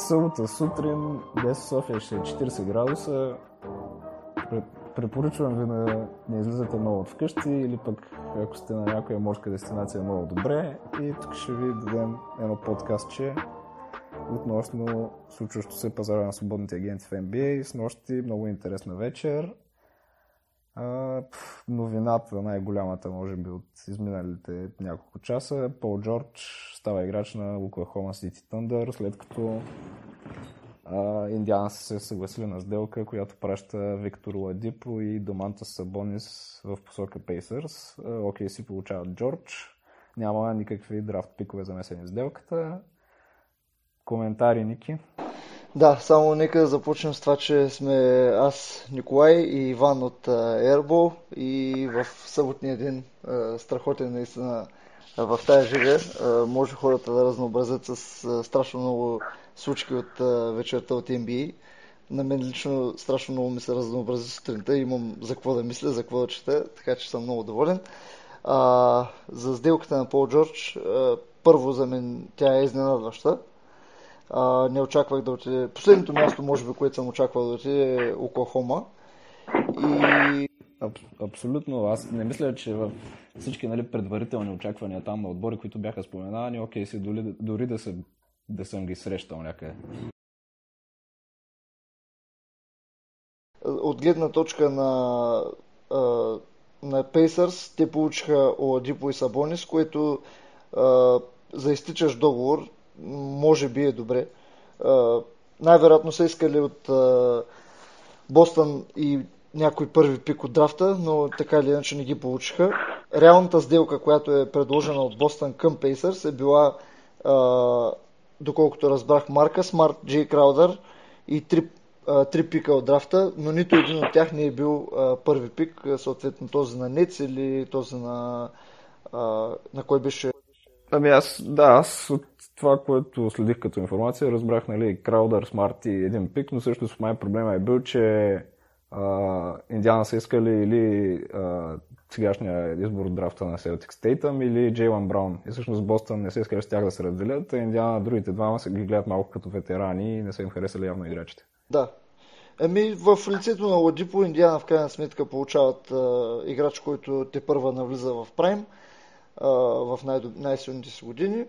събота сутрин, днес в София ще е 40 градуса. Препоръчвам ви да не излизате много от вкъщи или пък ако сте на някоя морска дестинация много добре. И тук ще ви дадем едно подкастче относно случващо се пазара на свободните агенти в NBA. С нощи много интересна вечер. Новината, най-голямата, може би, от изминалите няколко часа. Пол Джордж става играч на Oklahoma City Thunder, след като Индиана се съгласили на сделка, която праща Виктор Ладипо и Доманта Сабонис в посока Пейсърс. Окей си получават Джордж. Няма никакви драфт пикове замесени в сделката. Коментари, Ники? Да, само нека започнем с това, че сме аз, Николай и Иван от Ербо и в съботния ден, страхотен наистина в тази жига, може хората да разнообразят с страшно много случки от вечерта от NBA. На мен лично страшно много ми се разнообрази сутринта. Имам за какво да мисля, за какво да чета, така че съм много доволен. За сделката на Пол Джордж, първо за мен тя е изненадваща а, не очаквах да отиде. Последното място, може би, което съм очаквал да отиде е Оклахома. И... Аб, абсолютно. Аз не мисля, че в всички нали, предварителни очаквания там на отбори, които бяха споменавани, окей си, дори, дори да, съм, да съм ги срещал някъде. От гледна точка на, на Pacers, те получиха Оладипо и Сабонис, което за изтичаш договор може би е добре. Най-вероятно са искали от Бостън и някой първи пик от драфта, но така или иначе не ги получиха. Реалната сделка, която е предложена от Бостън към Пейсърс е била, доколкото разбрах, Марка, Смарт, Джей Краудър и три, три пика от драфта, но нито един от тях не е бил първи пик, съответно този на Нец или този на, на кой беше Ами аз, да, аз от това, което следих като информация, разбрах, нали, Краудър, Смарт и един пик, но също с май проблема е бил, че а, Индиана са искали или а, сегашния избор от драфта на Celtics Тейтъм или Джейлан Браун. И всъщност Бостън не се искали с тях да се разделят, а Индиана другите двама се ги гледат малко като ветерани и не са им харесали явно играчите. Да. Еми, в лицето на Ладипо, Индиана в крайна сметка получават а, играч, който те първа навлиза в прайм в най- най-силните си години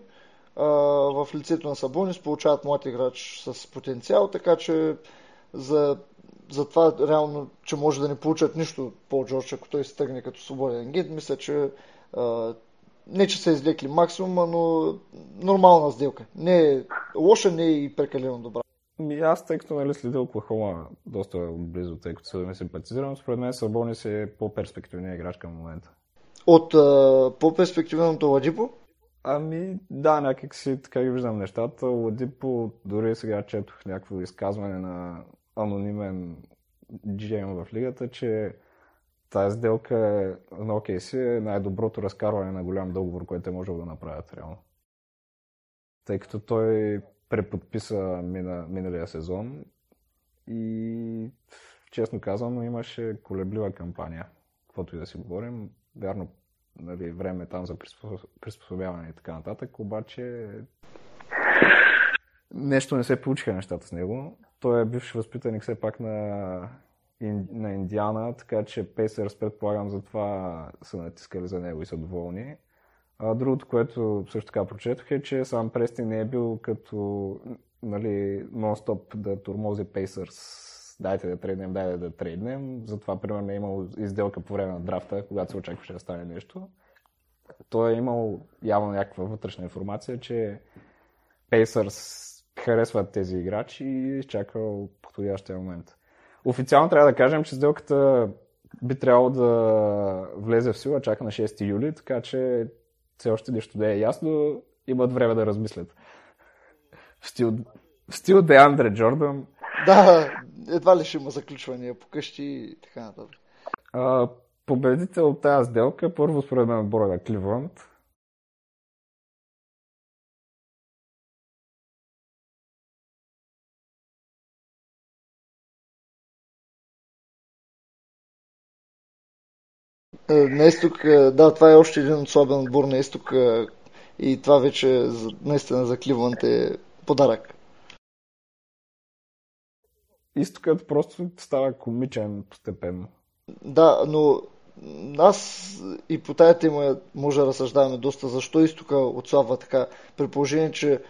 в лицето на Сабонис получават млад играч с потенциал, така че за, за това реално, че може да не получат нищо по Джордж, ако той се тръгне като свободен агент, мисля, че не, че са извлекли максимума, но нормална сделка. Не е лоша, не е и прекалено добра. Ми, аз, тъй като нали, следя Оклахома доста близо, тъй като ме симпатизирам, според мен Сабонис е по-перспективният играч към момента. От а, по-перспективното Ладипо? Ами, да, някак си така ги виждам нещата. Ладипо, дори сега четох някакво изказване на анонимен GM в лигата, че тази сделка е, на OKC е най-доброто разкарване на голям договор, което е можел да направят реално. Тъй като той преподписа мина, миналия сезон и честно казано имаше колеблива кампания. Каквото и да си говорим. Вярно, нали, време там за приспособяване и така нататък, обаче нещо не се получиха нещата с него. Той е бивш възпитаник все пак на, на Индиана, така че Пейсърс предполагам за това са натискали за него и са доволни. А другото, което също така прочетох е, че сам Прести не е бил като нали, нон-стоп да турмози Пейсърс дайте да трейднем, дайте да трейднем. Затова, примерно, е имал изделка по време на драфта, когато се очакваше да стане нещо. Той е имал явно някаква вътрешна информация, че Pacers харесват тези играчи и изчаквал подходящия момент. Официално трябва да кажем, че сделката би трябвало да влезе в сила чака на 6 юли, така че все още нещо да е ясно, имат време да размислят. В стил, в стил Деандре Джордан. Да, едва ли ще има заключвания по къщи и така нататък. А, победител от тази сделка, първо според мен отбора на Кливланд. Е, на изток, е, да, това е още един особен отбор на изток е, и това вече наистина за Кливланд е подарък. Изтокът просто става комичен постепенно. Да, но аз и по тая тема може да разсъждаваме доста. Защо изтока отслабва така? При положение, че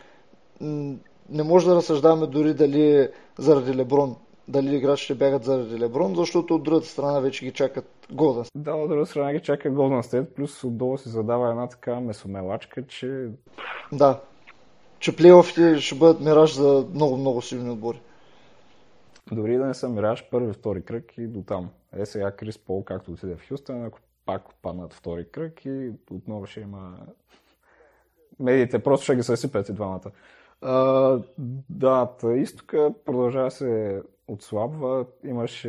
не може да разсъждаваме дори дали е заради Леброн. Дали играчите бягат заради Леброн, защото от другата страна вече ги чакат Голден Да, от другата страна ги чака Голден Стейт, плюс отдолу се задава една така месомелачка, че... Да, че плейофите ще бъдат мираж за много-много силни отбори. Дори да не са мираж, първи, втори кръг и до там. Е сега Крис Пол, както отиде в Хюстън, ако пак паднат втори кръг и отново ще има... Медиите просто ще ги съсипят и двамата. А, да, изтока продължава се отслабва. Имаше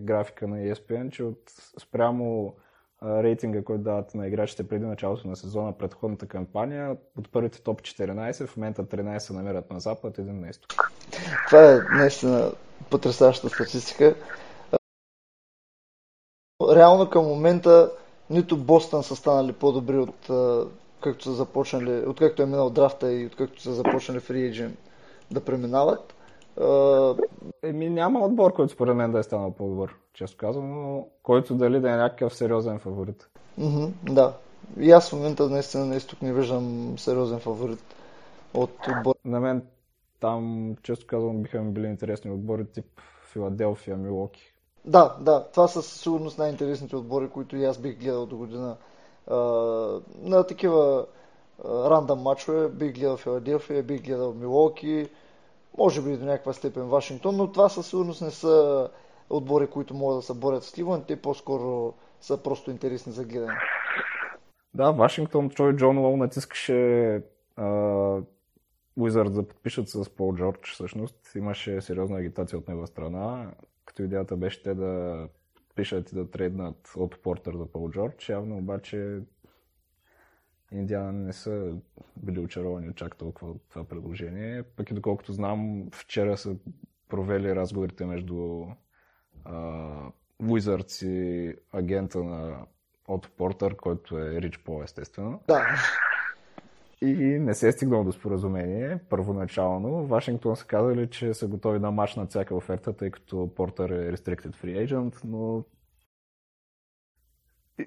графика на ESPN, че от спрямо рейтинга, който дават на играчите преди началото на сезона, предходната кампания, от първите топ 14, в момента 13 се намират на запад, един на изток. Това е наистина потрясаща статистика. Реално към момента нито Бостън са станали по-добри от както са започнали, откакто е минал драфта и откакто са започнали фри agent да преминават. Еми няма отбор, който според мен да е станал по-добър, често казвам, но който дали да е някакъв сериозен фаворит. Mm-hmm, да. И аз в момента наистина на изток не виждам сериозен фаворит от отбор. На мен там, често казвам, биха ми били интересни отбори тип Филаделфия, Милоки. Да, да, това са със сигурност най-интересните отбори, които и аз бих гледал до година. А, на такива рандъм матчове бих гледал Филаделфия, бих гледал Милоки, може би до някаква степен Вашингтон, но това със сигурност не са отбори, които могат да се борят с Кливън, те по-скоро са просто интересни за гледане. Да, Вашингтон, той Джон Лоу натискаше Уизард да подпишат с Пол Джордж, всъщност. Имаше сериозна агитация от негова страна, като идеята беше те да подпишат и да трейднат от Портер за Пол Джордж. Явно обаче Индиана не са били очаровани чак толкова от това предложение. Пък и доколкото знам, вчера са провели разговорите между Wizards и агента на от Портър, който е Рич Пол, естествено. Да. И не се е стигнало до споразумение първоначално. Вашингтон са казали, че са готови да мачнат всяка оферта, тъй като Портър е restricted free agent, но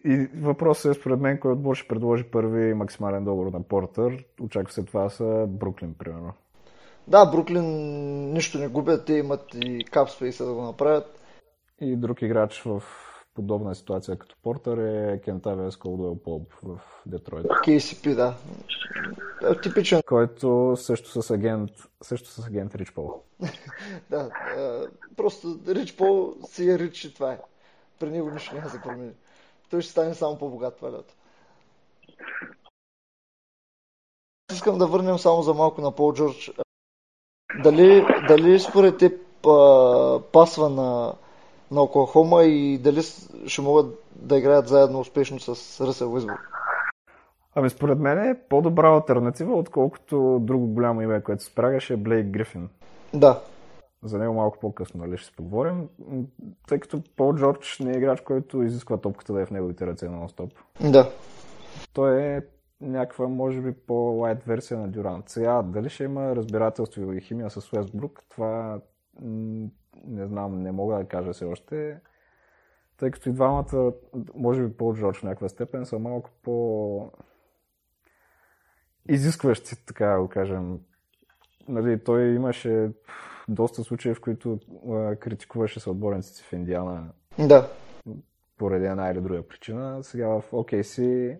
и въпросът е според мен, кой отбор ще предложи първи максимален договор на Портър. Очаква се това са Бруклин, примерно. Да, Бруклин нищо не губят, те имат и капспейса да го направят. И друг играч в подобна ситуация като Портър е Кентавия Сколдуел Поп в Детройт. KCP, да. Е, типичен. Който също с агент, също с агент Рич Пол. да, просто Рич Пол си е Рич и това е. При него нищо няма да се промени той ще стане само по-богат това лято. Искам да върнем само за малко на Пол Джордж. Дали, дали според теб пасва на, на Оклахома и дали ще могат да играят заедно успешно с Ръсел Уизбург? Ами според мен е по-добра альтернатива, отколкото друго голямо име, което се спрягаше е Блейк Грифин. Да, за него малко по-късно, нали, ще се поговорим, тъй като Пол Джордж не е играч, който изисква топката да е в неговите ръце на стоп. Да. Той е някаква, може би, по-лайт версия на Дюрант. Сега, дали ще има разбирателство и химия с Уестбрук, това не знам, не мога да кажа все още. Тъй като и двамата, може би Пол Джордж в някаква степен, са малко по изискващи, така да го кажем. Нали, той имаше доста случаи, в които а, критикуваше съотборниците в Индиана. Да. Поради една или друга причина. Сега в OKC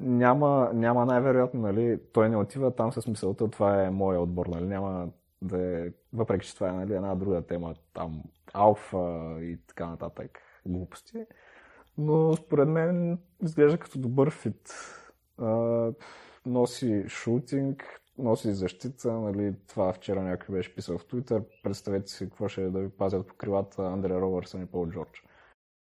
няма, няма най-вероятно, нали, той не отива там с мисълта, това е моя отбор, нали, няма да е, въпреки че това е нали, една друга тема, там алфа и така нататък, глупости. Но според мен изглежда като добър фит. А, носи шутинг, носи защита, нали, това вчера някой беше писал в Twitter, представете си какво ще е да ви пазят по крилата Андрея Ровърсън и Пол Джордж.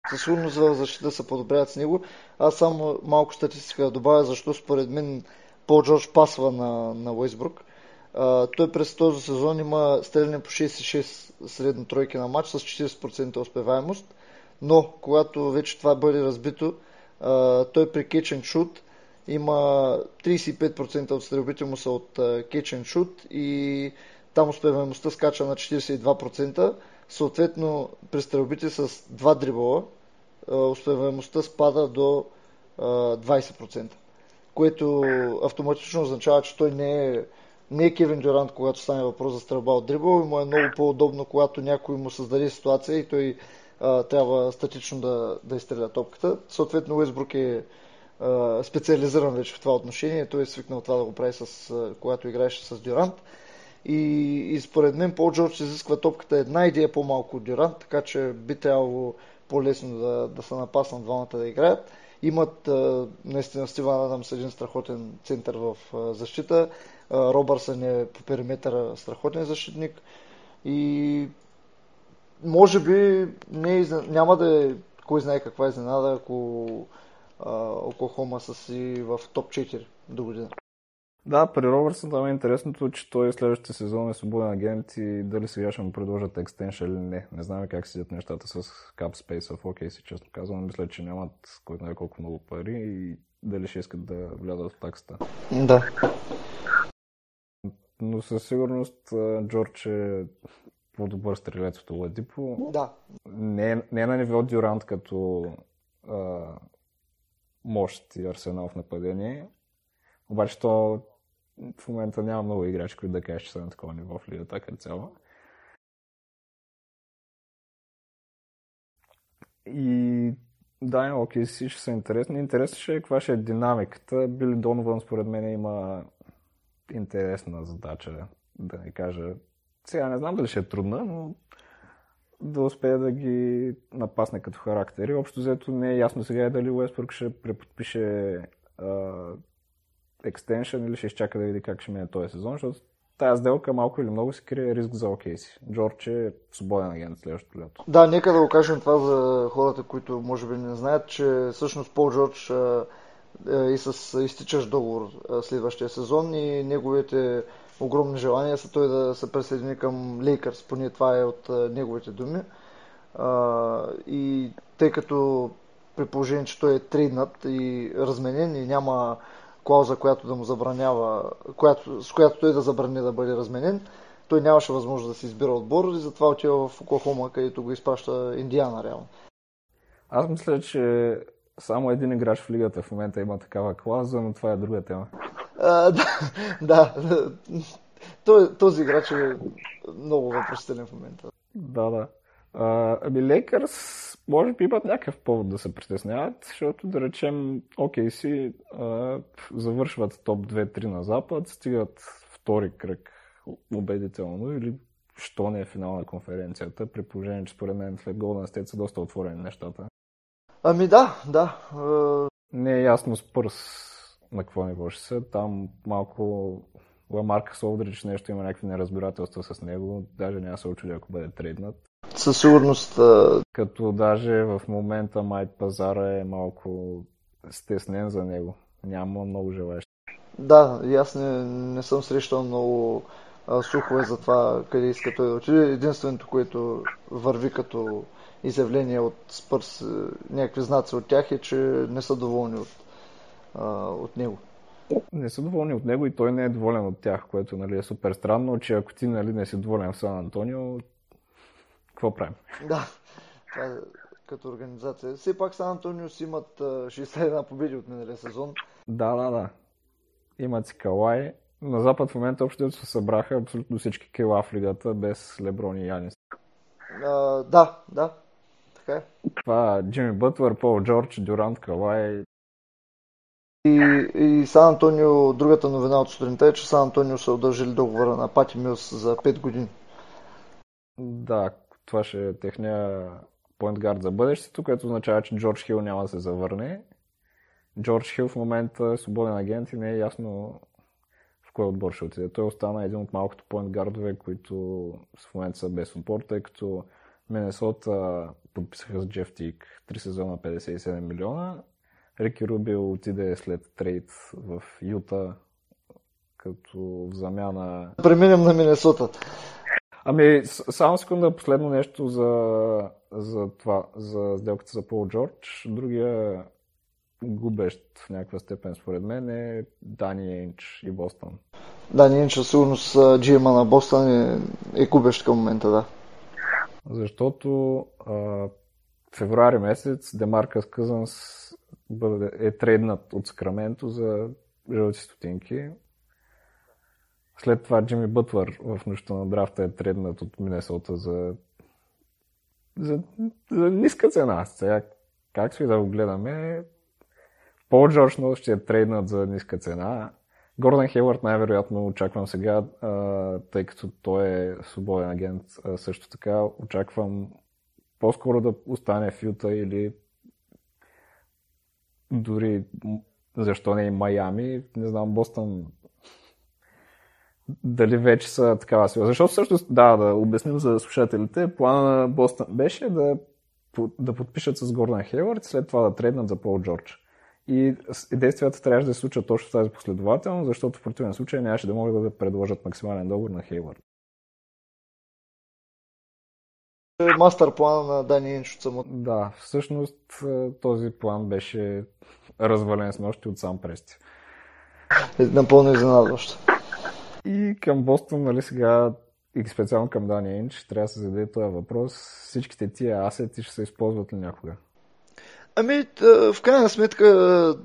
Със сигурност в защита се подобряват с него. Аз само малко статистика да добавя, защо според мен Пол Джордж пасва на, на Уейсбрук. Той през този сезон има стреляне по 6,6 средно тройки на матч с 40% успеваемост, но когато вече това бъде разбито, uh, той при кетчен шут има 35% от стрелбите му са от and shoot и там успеваемостта скача на 42%, съответно при стрелбите с два дрибола успеваемостта спада до 20%, което автоматично означава, че той не е, не е Кевин Дюрант, когато стане въпрос за стрелба от дрибъл му е много по-удобно, когато някой му създаде ситуация и той а, трябва статично да, да изстреля топката. Съответно Уесбрук е а, специализиран вече в това отношение, той е свикнал това да го прави с, когато играеше с Дюрант. И, и според мен Пол Джордж изисква топката една идея по-малко от Дюрант, така че би трябвало по-лесно да, да се напаснат двамата да играят. Имат наистина Стиван Адамс един страхотен център в защита. Робърсън е по периметъра страхотен защитник. И може би не е, няма да е кой знае каква изненада, ако Оклахома са си в топ 4 до година. Да, при Робърсън там е интересното, че той следващия сезон е свободен агент и дали сега ще му предложат екстеншън или не. Не знам как седят нещата с Cap Space в OKC, честно казвам. Мисля, че нямат кой знае колко много пари и дали ще искат да влязат в таксата. Да. Но със сигурност Джордж е по-добър стрелец от Оладипо. Да. Не, е, не е на ниво Дюрант като а, мощ и арсенал в нападение. Обаче то в момента няма много играчи, които да кажеш, че са на такова ниво в лигата като цяло. И да, окей, си ще са интересни. Интересно ще е каква ще е динамиката. Били Донован според мен има интересна задача, да не кажа. Сега не знам дали ще е трудна, но да успее да ги напасне като характери. Общо взето не е ясно сега дали Уестбург ще преподпише екстеншън или ще изчака да види как ще мине този сезон, защото тази сделка малко или много се крие риск за OKC. Джордж е свободен агент следващото лято. Да, нека да го кажем това за хората, които може би не знаят, че всъщност Пол Джордж е и с изтичащ договор следващия сезон и неговите огромни желания са той да се присъедини към Лейкърс, поне това е от неговите думи. И тъй като при положение, че той е трейднат и разменен и няма клауза, която да му забранява, която, с която той да забрани да бъде разменен, той нямаше възможност да си избира отбор и затова отива в Оклахома, където го изпраща Индиана реално. Аз мисля, че само един играч в лигата в момента има такава клауза, но това е друга тема. А, да, да. Този играч е много въпросителен в момента. Да, да. А, ами Лекърс може би имат някакъв повод да се притесняват, защото да речем OKC а, завършват топ 2-3 на запад, стигат втори кръг убедително или що не е финал на конференцията, при положение, че според мен след Golden State са доста отворени нещата. Ами да, да. Не е ясно с пърс на какво ниво ще са. Там малко Ламарка Солдрич нещо има някакви неразбирателства с него. Даже няма се очуди, ако бъде трейднат. Със сигурност. Като даже в момента май пазара е малко стеснен за него. Няма много желаящи. Да, и аз не, не съм срещал много слухове за това къде иска той да отиде. Единственото, което върви като изявление от Спърс, е, някакви знаци от тях е, че не са доволни от, от него. Не са доволни от него и той не е доволен от тях, което нали, е супер странно, че ако ти нали, не си доволен в Сан Антонио, какво правим? Да, това е като организация. Все пак Сан Антонио си имат 61 победи от миналия сезон. Да, да, да. Имат си Калай. На Запад в момента общо се събраха абсолютно всички кила в лигата без Леброн и Янис. А, да, да. Така. Това Джимми Бътлър, Пол Джордж, Дюрант, Калай. И, и Сан Антонио, другата новина от сутринта е, че Сан Антонио са удължили договора на Пати Милс за 5 години. Да, това ще е техния поинтгард за бъдещето, което означава, че Джордж Хил няма да се завърне. Джордж Хил в момента е свободен агент и не е ясно в кой отбор ще отиде. Той остана един от малкото поинтгардове, които в момента са без отбор, тъй като Минесота подписаха с Джеф Тик 3 сезона 57 милиона. Рики Рубио отиде след трейд в Юта, като в замяна... Преминем на Минесота. Ами, само секунда, последно нещо за, за това, за сделката за Пол Джордж. Другия губещ в някаква степен, според мен, е Дани Енч и Бостон. Да, ние със сигурност GM на Бостън е, е губещ към момента, да. Защото а, февруари месец Демаркас Къзънс е трейднат от Сакраменто за жълти стотинки. След това Джимми Бътлър в нощта на драфта е трейднат от Минесота за, за, за ниска цена. Сега, как си да го гледаме, Пол Джордж ще е трейднат за ниска цена. Гордън Хейвард най-вероятно очаквам сега, тъй като той е свободен агент. Също така очаквам по-скоро да остане в Юта или дори защо не и Майами. Не знам, Бостън дали вече са такава сила. Защото всъщност, да, да обясним за слушателите, плана на Бостън беше да, да подпишат с Гордън Хейвард и след това да трейднат за Пол Джордж. И действията трябваше да се случат точно в тази последователност, защото в противен случай нямаше да могат да предложат максимален договор на Хейвард. Мастер план на Дани Инч от самото. Да, всъщност е, този план беше развален с нощи от сам Прести. Е, напълно изненадващо. И към Бостон, нали сега, и специално към Дани Инч, трябва да се зададе този въпрос. Всичките тия асети ще се използват ли някога? Ами, в крайна сметка,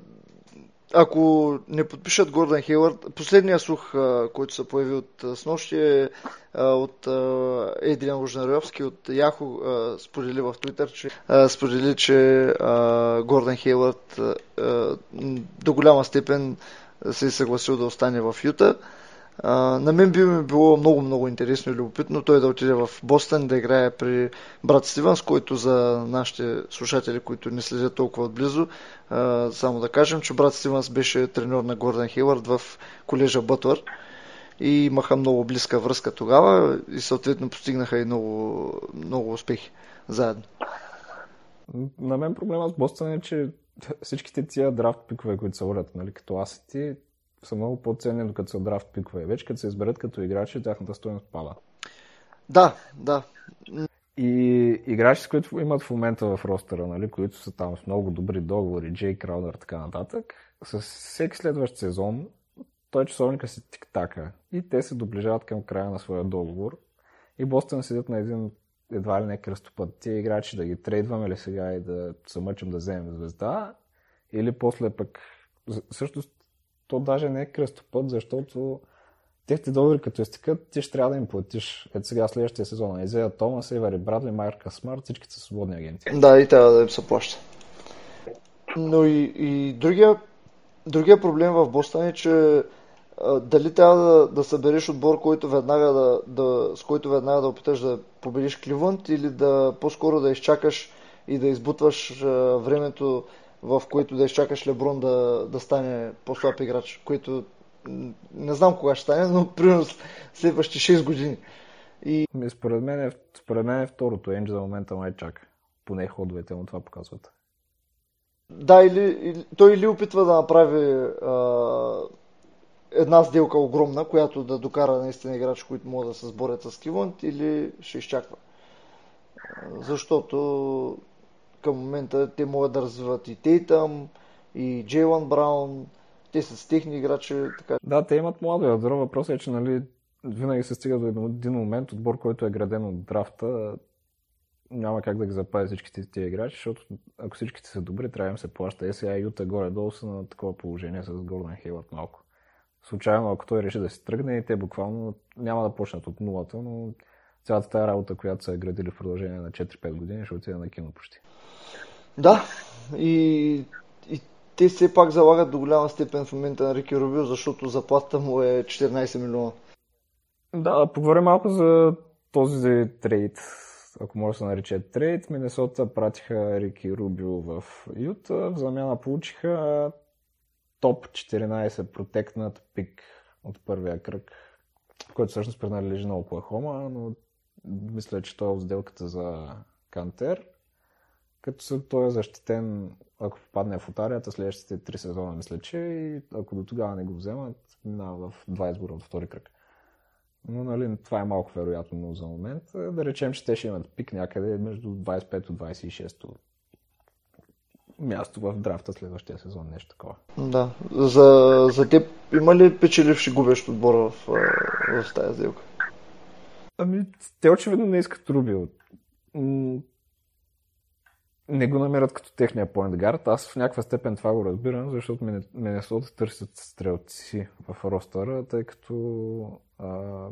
ако не подпишат Гордън Хейвард, последния слух, който се появи от снощи е от Едриан Вожнаревски от Яхо сподели в Твитър, че сподели, че Гордън Хейвард до голяма степен се е съгласил да остане в Юта. На мен би ми било много, много интересно и любопитно той да отиде в Бостън да играе при брат Стивенс, който за нашите слушатели, които не следят толкова отблизо, а, само да кажем, че брат Стивенс беше треньор на Гордън Хейвард в колежа Бътвър и имаха много близка връзка тогава и съответно постигнаха и много, много успехи заедно. На мен проблема с Бостън е, че всичките тия драфт пикове, които се водят, нали, като асети, са много по-ценни, докато са драфт пикове. Вече като се изберат като играчи, тяхната стоеност пада. Да, да. И играчи, с които имат в момента в ростера, нали, които са там с много добри договори, Джей Краудър, така нататък, с всеки следващ сезон той часовника си тик-така и те се доближават към края на своя договор и Бостън седят на един едва ли не кръстопът. Тия играчи да ги трейдваме ли сега и да се мъчим да вземем звезда или после пък също то даже не е кръстопът, защото техните договори като изтекат, ти ще трябва да им платиш. Ето сега следващия сезон. Изея Томас, Ивари Брадли, Майерка Смарт, всички са свободни агенти. Да, и трябва да им се плаща. Но и, и другия, другия проблем в Бостон е, че дали трябва да, да събереш отбор, който веднага да, да, с който веднага да опиташ да победиш Кливънт или да по-скоро да изчакаш и да избутваш а, времето в което да изчакаш Леброн да, да стане по-слаб играч, което не знам кога ще стане, но примерно следващи 6 години. И... Според мен, е, според мен е второто. Енджи за момента май чака. Поне ходовете му това показват. Да, или, или той или опитва да направи а, една сделка огромна, която да докара наистина играчи, които могат да се сборят с Кивант, или ще изчаква. Защото към момента те могат да развиват и Тейтъм, и Джейлан Браун, те са с техни играчи. Така. Да, те имат младо ядро. Въпросът е, че нали, винаги се стига до един момент, отбор, който е граден от драфта, няма как да ги запази всичките тия играчи, защото ако всичките са добри, трябва да им се плаща. Е, сега Юта горе-долу са на такова положение с Гордон Хейлът малко. Случайно, ако той реши да се тръгне, и те буквално няма да почнат от нулата, но цялата тази работа, която са градили в продължение на 4-5 години, ще отиде на кино почти. Да, и, и те все пак залагат до голяма степен в момента на Рики Рубио, защото заплата му е 14 милиона. Да, поговорим малко за този трейд, ако може да се нарече трейд. Миннесота пратиха Рики Рубио в Юта, в замяна получиха топ 14 протекнат пик от първия кръг, който всъщност принадлежи на Оклахома, но мисля, че той е сделката за Кантер като той е защитен, ако попадне в отарията, следващите три сезона, мисля, че и ако до тогава не го вземат, минава в два избора от втори кръг. Но нали, това е малко вероятно за момент. Да речем, че те ще имат пик някъде между 25 и 26 място в драфта следващия сезон, нещо такова. Да. За, за теб има ли печеливши и губещ отбор в, в тази сделка? Ами, те очевидно не искат Рубио. Не го намират като техния point guard. Аз в някаква степен това го разбирам, защото Миннесота търсят стрелци в ростъра, тъй като а,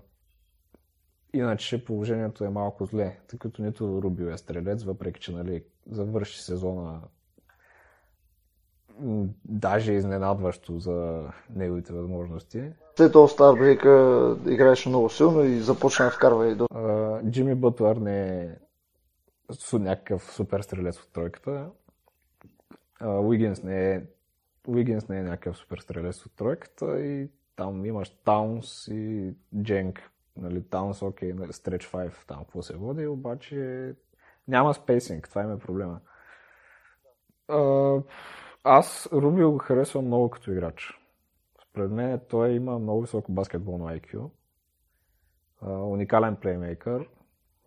иначе положението е малко зле, тъй като нито Рубио е стрелец, въпреки че нали, завърши сезона даже изненадващо за неговите възможности. След този Старбрейка играеше много силно и започна да вкарва и до... Джимми Бътлър не е някакъв супер стрелец от тройката. Уигинс не е Уигинс не е някакъв супер стрелец от тройката и там имаш Таунс и Дженк. Нали, Таунс, окей, нали, Stretch 5, там какво се води, обаче няма спейсинг, това им е проблема. Аз Рубио го харесвам много като играч. Според мен той има много високо баскетболно IQ. уникален плеймейкър,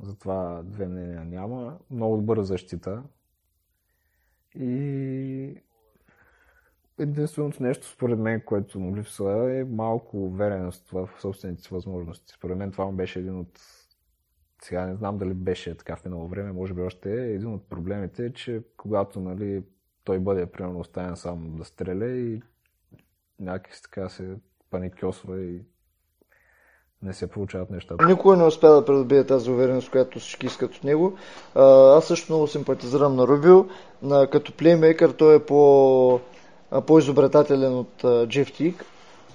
затова две мнения няма. Много добър защита. И единственото нещо, според мен, което му липсва е малко увереност в собствените си възможности. Според мен това му беше един от сега не знам дали беше така в минало време, може би още е. Един от проблемите е, че когато нали, той бъде примерно оставен сам да стреля и някакси така се паникьосва и не се получават нещата. Никой не успя да придобие тази увереност, която всички искат от него. Аз също много симпатизирам на Рубио. Като плеймейкър той е по, по-изобретателен от Джеф Тик,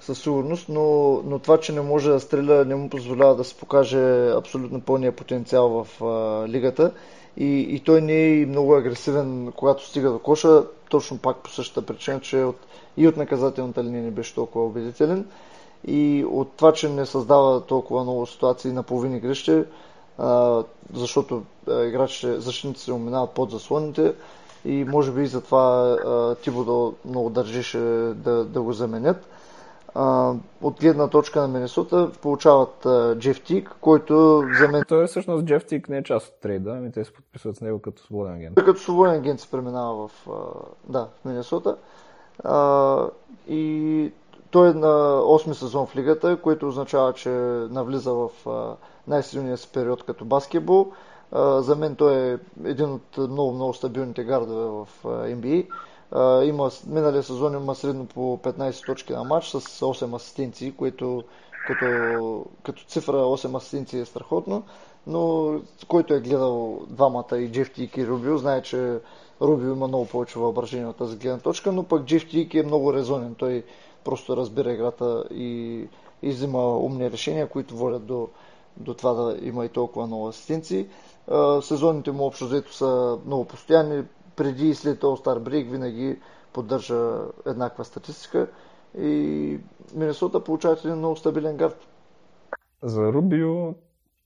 със сигурност, но, но това, че не може да стреля, не му позволява да се покаже абсолютно пълния потенциал в а, лигата. И, и той не е много агресивен, когато стига до коша, точно пак по същата причина, че от, и от наказателната линия не беше толкова убедителен. И от това, че не създава толкова много ситуации на половини игрище, защото играчите, защитниците се уминават под заслоните и може би и затова Тибо много държеше да, да го заменят от гледна точка на Миннесота получават Джеф Тик, който за мен... Той всъщност Джеф Тик не е част от трейда, ами те се подписват с него като свободен агент. Като свободен агент се преминава в, да, в Миннесота. И той е на 8 сезон в лигата, което означава, че навлиза в най-силния си период като баскетбол. За мен той е един от много-много стабилните гардове в NBA има, миналия сезон има средно по 15 точки на матч с 8 асистенции, което като, като цифра 8 асистенции е страхотно, но който е гледал двамата и Джеф Тик и Рубио, знае, че Рубио има много повече въображение от тази гледна точка, но пък Джеф Тик е много резонен. Той просто разбира играта и, и взима умни решения, които водят до, до това да има и толкова много асистенции. Сезоните му общо взето са много постоянни, преди и след All Star Break винаги поддържа еднаква статистика и Миннесота получават един много стабилен гард. За Рубио,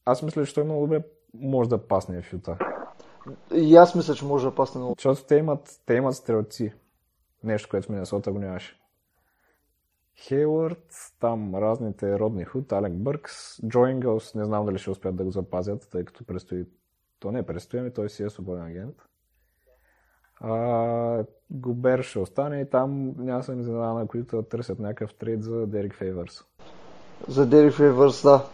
аз мисля, че той много добре може да пасне в Юта. И аз мисля, че може да пасне много. Защото те имат, те имат стрелци. Нещо, което в Миннесота го нямаше. Хейлърд, там разните родни худ, Алек Бъркс, Джо Ингълс, не знам дали ще успят да го запазят, тъй като предстои, то не предстои, ами той си е свободен агент. А, Гобер ще остане и там няма съм изненада, които търсят някакъв трейд за Дерек Фейвърс. За Дерек Фейвърс, да.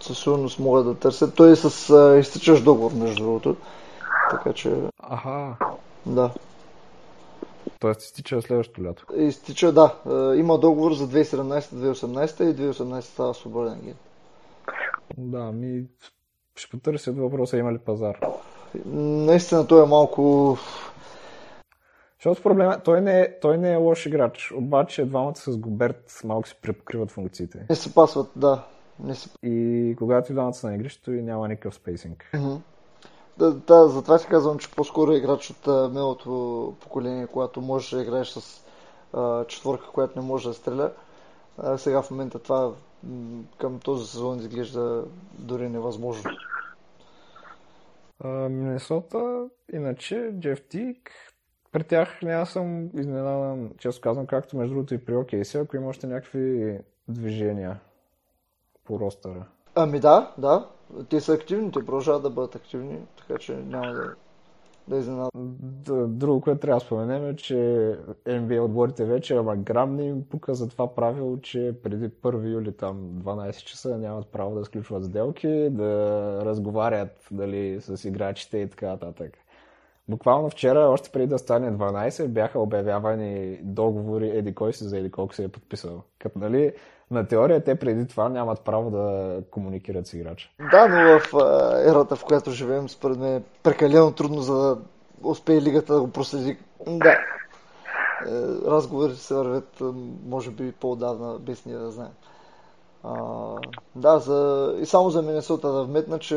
Със сигурност могат да търсят. Той е с а, изтичаш договор, между другото. Така че... Аха. Да. Тоест изтича следващото лято. Изтича, да. Има договор за 2017-2018 и 2018 става свободен агент. Да, ми ще потърсят въпроса има ли пазар. Наистина той е малко защото проблема, той не, е, той не е лош играч, обаче двамата с Гоберт малко си препокриват функциите. Не се пасват, да. Не се... И когато и двамата са на игрището и няма никакъв спейсинг. Mm-hmm. Да, да, затова си казвам, че по-скоро е играч от миналото поколение, когато можеш да играеш с а, четворка, която не може да стреля. А, сега в момента това към този сезон изглежда дори невъзможно. Миннесота, иначе Джеф Тик, при тях няма съм изненадан, често казвам, както между другото и при OKC, ако има още някакви движения по ростъра. Ами да, да. Те са активни, те продължават да бъдат активни, така че няма да, да изненада. Друго, което трябва да споменем е, че NBA отборите вече, ама грам не им пука за това правило, че преди 1 юли там 12 часа нямат право да сключват сделки, да разговарят дали с играчите и така нататък. Буквално вчера, още преди да стане 12, бяха обявявани договори еди кой си за еди колко се е подписал. Като нали, на теория те преди това нямат право да комуникират с играча. Да, но в ерата, в която живеем, според мен е прекалено трудно за да успее лигата да го проследи. Да. Е, разговорите се вървят, може би, по-давна, без ние да знаем. А, да, за... и само за Миннесота да вметна, че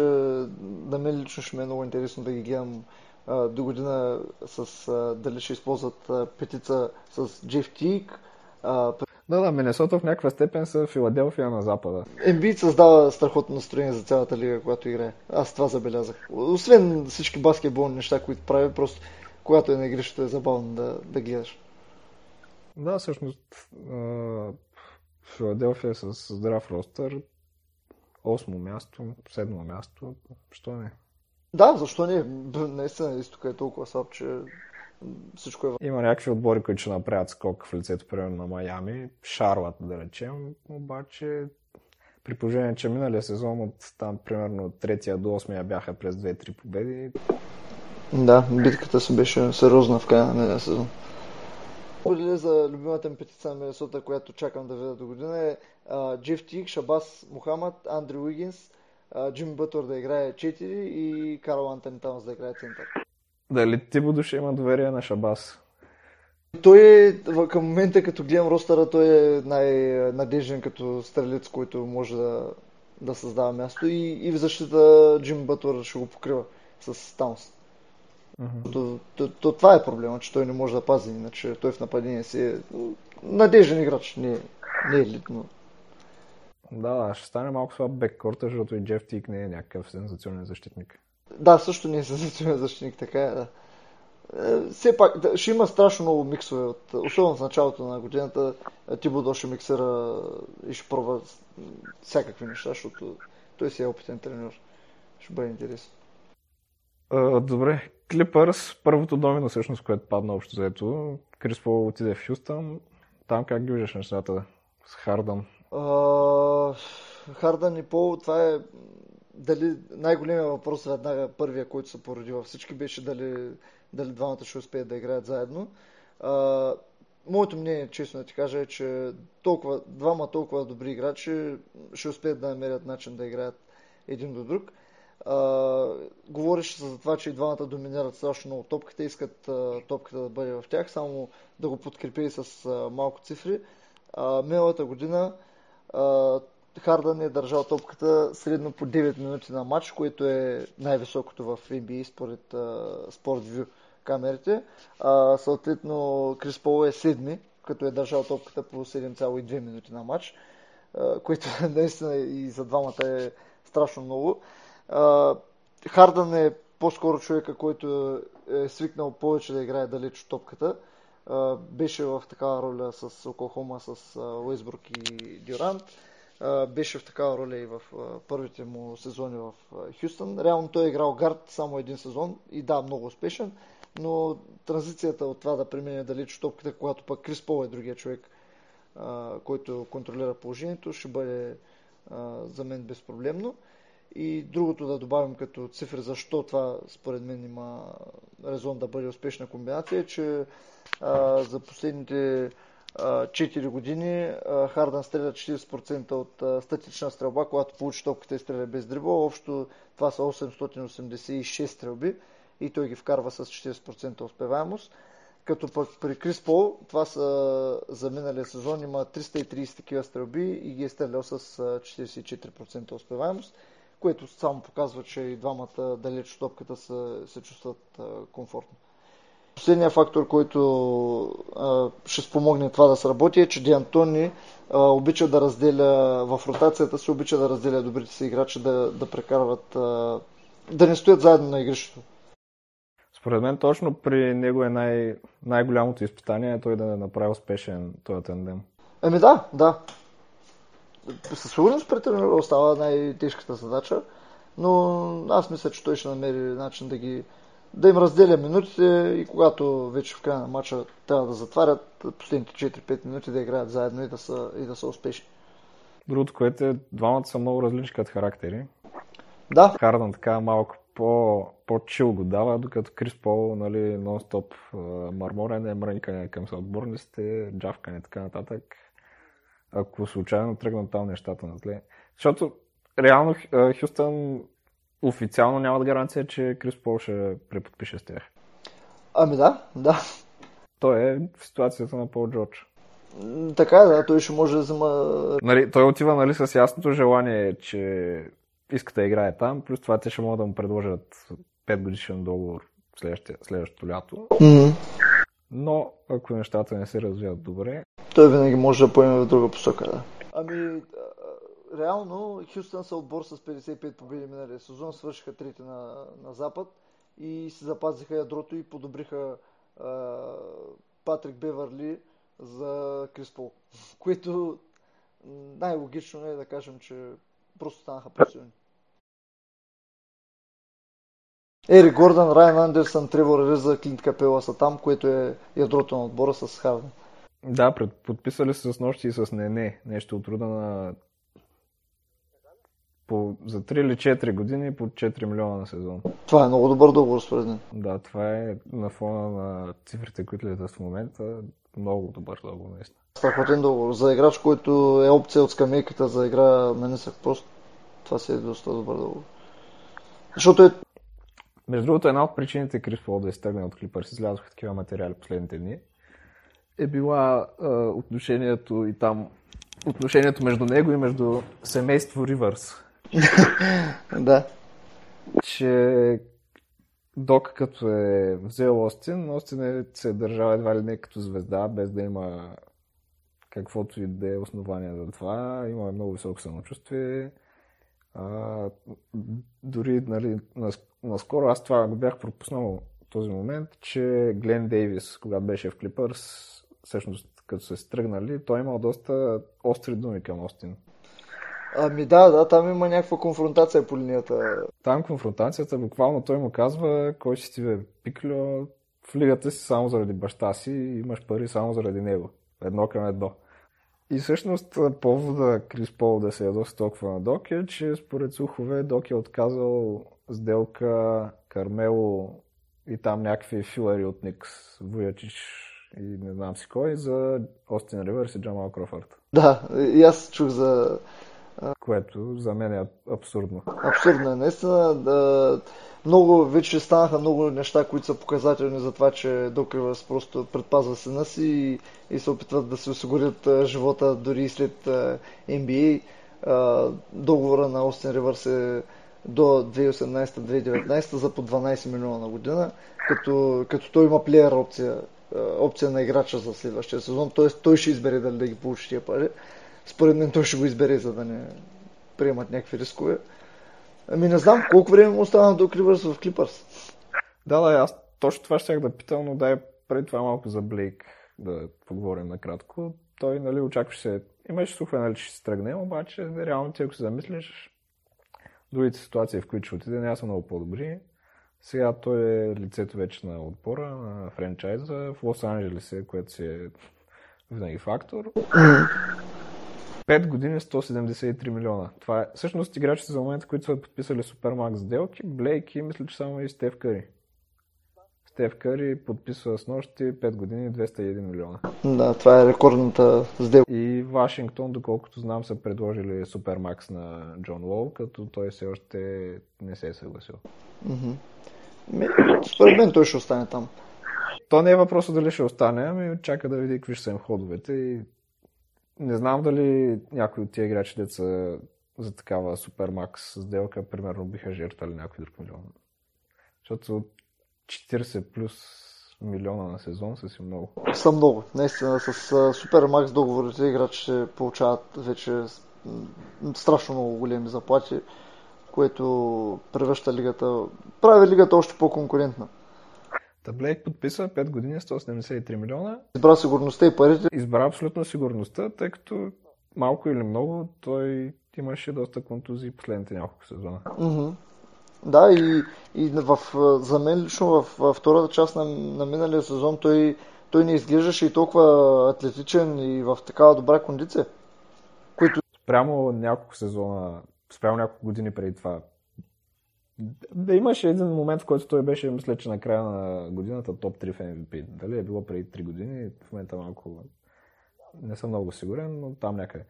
на мен лично ще ме е много интересно да ги гледам до година с дали ще използват петица с Джеф Тик. А, да, да, Миннесота в някаква степен са Филаделфия на запада. Ембит създава страхотно настроение за цялата лига, когато играе. Аз това забелязах. Освен всички баскетболни неща, които прави, просто когато е на игрището е забавно да, да гледаш. Да, всъщност Филаделфия с здрав ростър, осмо място, седмо място, що не? Да, защо не? Наистина изтока е толкова слаб, че всичко е... Има някакви отбори, които ще направят скок в лицето, примерно на Майами, Шарлат, да речем, обаче при положение, че миналия сезон от там примерно третия до 8 бяха през 2-3 победи. Да, битката се беше сериозна в края на миналия сезон. Споделя за любимата ми петица на Миннесота, която чакам да видя до година е Джеф Тик, Шабас Мухамад, Андрю Уигинс, Джим Бътър да играе 4 и Карл Антони Таунс да играе център. Дали ти ще има доверие на Шабас? Той е, към момента като гледам ростъра, той е най-надежен като стрелец, който може да, да създава място и, и в защита Джим Бътър ще го покрива с Таунс. Mm-hmm. То, то, то, това е проблема, че той не може да пази, иначе той в нападение си е надежен играч, не, не е елитно. Да, ще стане малко слаб беккорта, защото и Джеф Тик не е някакъв сензационен защитник. Да, също не е сензационен защитник, така е, да. Е, все пак, ще има страшно много миксове, от, особено в началото на годината. Тибодо ще миксера и ще пробва всякакви неща, защото той си е опитен тренер. Ще бъде интересно. Uh, добре, Клипърс, първото домино всъщност, което падна общо заето. Крис Пол отиде в Хюстън. Там как ги виждаш нещата с Хардън? Хардън и Пол, това е дали най-големия въпрос веднага първия, който се породи във всички, беше дали, дали двамата ще успеят да играят заедно. А, моето мнение, честно да ти кажа, е, че толкова, двама толкова добри играчи ще успеят да намерят начин да играят един до друг. А, говореше се за това, че и двамата доминират страшно много топката, искат а, топката да бъде в тях, само да го подкрепи с а, малко цифри. А, миналата година Хардън е държал топката средно по 9 минути на матч, което е най-високото в NBA според SportView камерите. А, съответно, Крис Пол е седми, като е държал топката по 7,2 минути на матч, а, което наистина и за двамата е страшно много. А, Хардън е по-скоро човека, който е свикнал повече да играе далеч от топката. А, беше в такава роля с Оклахома, с Уейсбрук и Дюрант беше в такава роля и в първите му сезони в Хюстън. Реално той е играл гард само един сезон и да, много успешен, но транзицията от това да премине далеч топката, когато пък Крис Пол е другия човек, който контролира положението, ще бъде за мен безпроблемно. И другото да добавим като цифри, защо това според мен има резон да бъде успешна комбинация, е, че а, за последните 4 години Хардън стреля 40% от статична стрелба, когато получи топката и стреля без дрибъл. Общо това са 886 стрелби и той ги вкарва с 40% успеваемост. Като пък при Крис Пол, това са за миналия сезон, има 330 такива стрелби и ги е стрелял с 44% успеваемост, което само показва, че и двамата далеч от топката се, се чувстват комфортно. Последният фактор, който а, ще спомогне това да сработи е, че Ди Антони а, обича да разделя в ротацията си, обича да разделя добрите си играчи да, да прекарват, а, да не стоят заедно на игрището. Според мен точно при него е най- най-голямото изпитание е той да не направи успешен този тандем. Еми да, да. Със сигурност при тренера остава най-тежката задача, но аз мисля, че той ще намери начин да ги да им разделя минутите и когато вече в края на матча трябва да затварят последните 4-5 минути да играят заедно и да са, и да са успешни. Другото, което е, двамата са много различни като характери. Да. Хардън така малко по, по-чил го дава, докато Крис Пол, нали, нон-стоп марморене, мрънкане към съотборниците, джавкане и така нататък. Ако случайно тръгнат там нещата на зле. Защото реално Хюстън официално нямат гаранция, че Крис Пол ще преподпише с тях. Ами да, да. Той е в ситуацията на Пол Джордж. Така е, да, той ще може да взема... Нали, той отива нали, с ясното желание, че иска да играе там, плюс това те ще могат да му предложат 5 годишен договор следващото лято. Mm-hmm. Но ако нещата не се развият добре... Той винаги може да поеме в друга посока, да. Ами, реално Хюстън са отбор с 55 победи миналия сезон, свършиха трети на, на Запад и си запазиха ядрото и подобриха а, Патрик Бевърли за Крис Пол, което най-логично е да кажем, че просто станаха по-силни. Ери Гордън, Райан Андерсън, Тревор Риза, Клинт Капела са там, което е ядрото на отбора с Харден. Да, подписали се с нощи и с Нене. Нещо от рода на по, за 3 или 4 години по 4 милиона на сезон. Това е много добър договор, според мен. Да, това е на фона на цифрите, които летят в момента, много добър договор, наистина. Страхотен договор. За играч, който е опция от скамейката за игра на нисък пост, това си е доста добър договор. Защото е... Между другото, една от причините Крис Пол да изтегне от Клипърс, излязоха такива материали последните дни, е била а, отношението и там отношението между него и между семейство Ривърс. да. Че Док като е взел Остин, Остин е, се е държал едва ли не като звезда, без да има каквото и да е основание за това. Има много високо самочувствие. А, дори нали, наскоро аз това го бях пропуснал този момент, че Глен Дейвис, когато беше в Клипърс, всъщност като се стръгнали, той имал доста остри думи към Остин. Ами да, да, там има някаква конфронтация по линията. Там конфронтацията, буквално той му казва, кой си ти бе пиклю, в лигата си само заради баща си имаш пари само заради него. Едно към едно. И всъщност повода Крис Пол да се ядоса толкова на Док е, че според слухове Док е отказал сделка Кармело и там някакви филари от Никс, Вуячич и не знам си кой, за Остин Ривърс и Джамал Крофърд. Да, и аз чух за което за мен е абсурдно. Абсурдно е. Наистина, да, много, вече станаха много неща, които са показателни за това, че Док Ривърс просто предпазва сина си и, и се опитват да се осигурят живота дори след NBA. Договора на Остин Ривърс е до 2018-2019 за по 12 милиона на година, като, като той има плеер опция, опция на играча за следващия сезон, т.е. той ще избере дали да ги получи тия пари. Според мен той ще го избере, за да не приемат някакви рискове. Ами не знам, колко време му остана до Кливърс в Клипърс? Да, да, аз точно това ще да питам, но дай преди това малко за Блейк да поговорим накратко. Той, нали, очакваше се, имаше слухове, нали, че ще се тръгне, обаче, реално ти, ако се замислиш, другите ситуации, в които ще отиде, не са много по-добри. Сега той е лицето вече на отбора, на франчайза в Лос-Анджелес, което си е винаги фактор. 5 години 173 милиона. Това е всъщност играчите за момента, които са подписали Супермакс сделки, Блейк и мисля, че само и Стев Къри. Стев Къри подписва с нощи 5 години 201 милиона. Да, това е рекордната сделка. И Вашингтон, доколкото знам, са предложили Супермакс на Джон Лоу, като той все още не се е съгласил. Mm-hmm. Според мен той ще остане там. То не е въпросът дали ще остане, ами чака да види какви ще са им ходовете и не знам дали някой от тия играчи деца за такава супермакс сделка, примерно, биха жертвали някой друг милион. Защото 40 плюс милиона на сезон са си много. Са много. Наистина, с супермакс договорите играчи получават вече страшно много големи заплати, което превръща лигата, прави лигата още по-конкурентна. Та Блейк подписа 5 години 173 милиона. Избра сигурността и парите. Избра абсолютно сигурността, тъй като малко или много той имаше доста контузии последните няколко сезона. Mm-hmm. Да, и, и в, за мен лично в, в втората част на, на миналия сезон той, той не изглеждаше и толкова атлетичен и в такава добра кондиция. Които... Спрямо няколко сезона, спрямо няколко години преди това, да имаше един момент, в който той беше, мисля, че на края на годината топ 3 в MVP. Дали е било преди 3 години, в момента малко не съм много сигурен, но там някъде.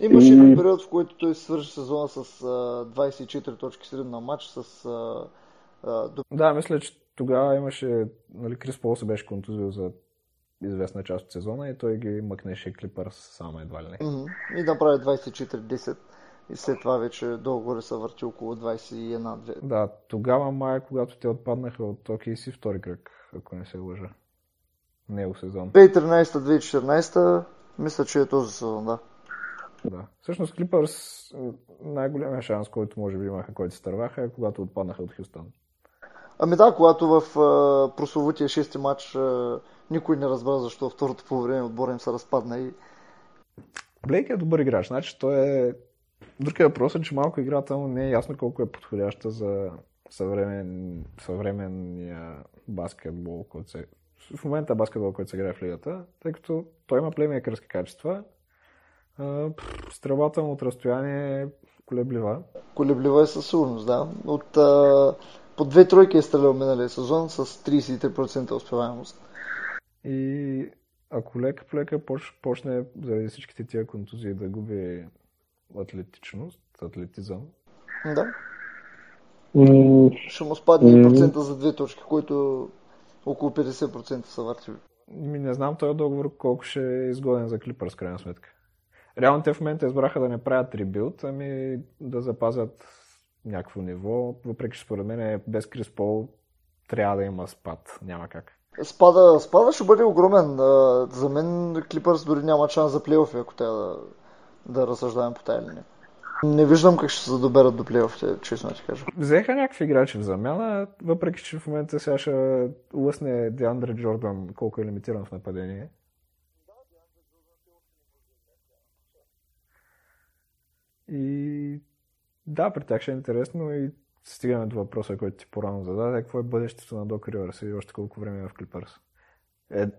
Имаше и... период, в който той свърши сезона с а, 24 точки средна матч, с... А, а, Да, мисля, че тогава имаше... Нали, Крис Пол се беше контузил за известна част от сезона и той ги мъкнеше Клипърс само едва ли не. Mm-hmm. И направи 24-10 и след това вече долу-горе се върти около 21-2. Да, тогава май, когато те отпаднаха от си втори кръг, ако не се лъжа. Него сезон. 2013-2014, мисля, че е този сезон, да. Да. Всъщност Клипърс най-големия шанс, който може би имаха, който се търваха, е когато отпаднаха от Хюстон. Ами да, когато в uh, прословутия шести матч uh, никой не разбра защо второто по време отбора им се разпадна и... Блейк е добър играч, значи той е... Другия въпрос е, че малко играта му не е ясно колко е подходяща за съвремен... съвременния баскетбол, който се... В момента баскетбол, който се играе в лигата, тъй като той има плеймейкърски качества, Стрелбата му от разстояние е колеблива. Колеблива е със сигурност, да. От, а, по две тройки е стрелял миналия сезон с 33% успеваемост. И ако лека по лека почне заради всичките тия контузии да губи атлетичност, атлетизъм. Да. Ще му спадне mm. процента за две точки, който около 50% са върти. Ми не знам този договор колко ще е изгоден за Клипър с крайна сметка. Реално те в момента избраха да не правят ребилд, ами да запазят някакво ниво, въпреки че според мен без Крис Пол трябва да има спад. Няма как. Спада, спада ще бъде огромен. За мен Клипърс дори няма шанс за плейофи, ако трябва да, да разсъждавам по тази линия. Не виждам как ще се доберат до плейофите, честно ти кажа. Взеха някакви играчи в замяна, въпреки че в момента сега ще лъсне Деандре Джордан колко е лимитиран в нападение. И да, при тях ще е интересно и стигаме до въпроса, който ти порано зададе. Какво е бъдещето на Док Ривърс и още колко време е в Клипърс?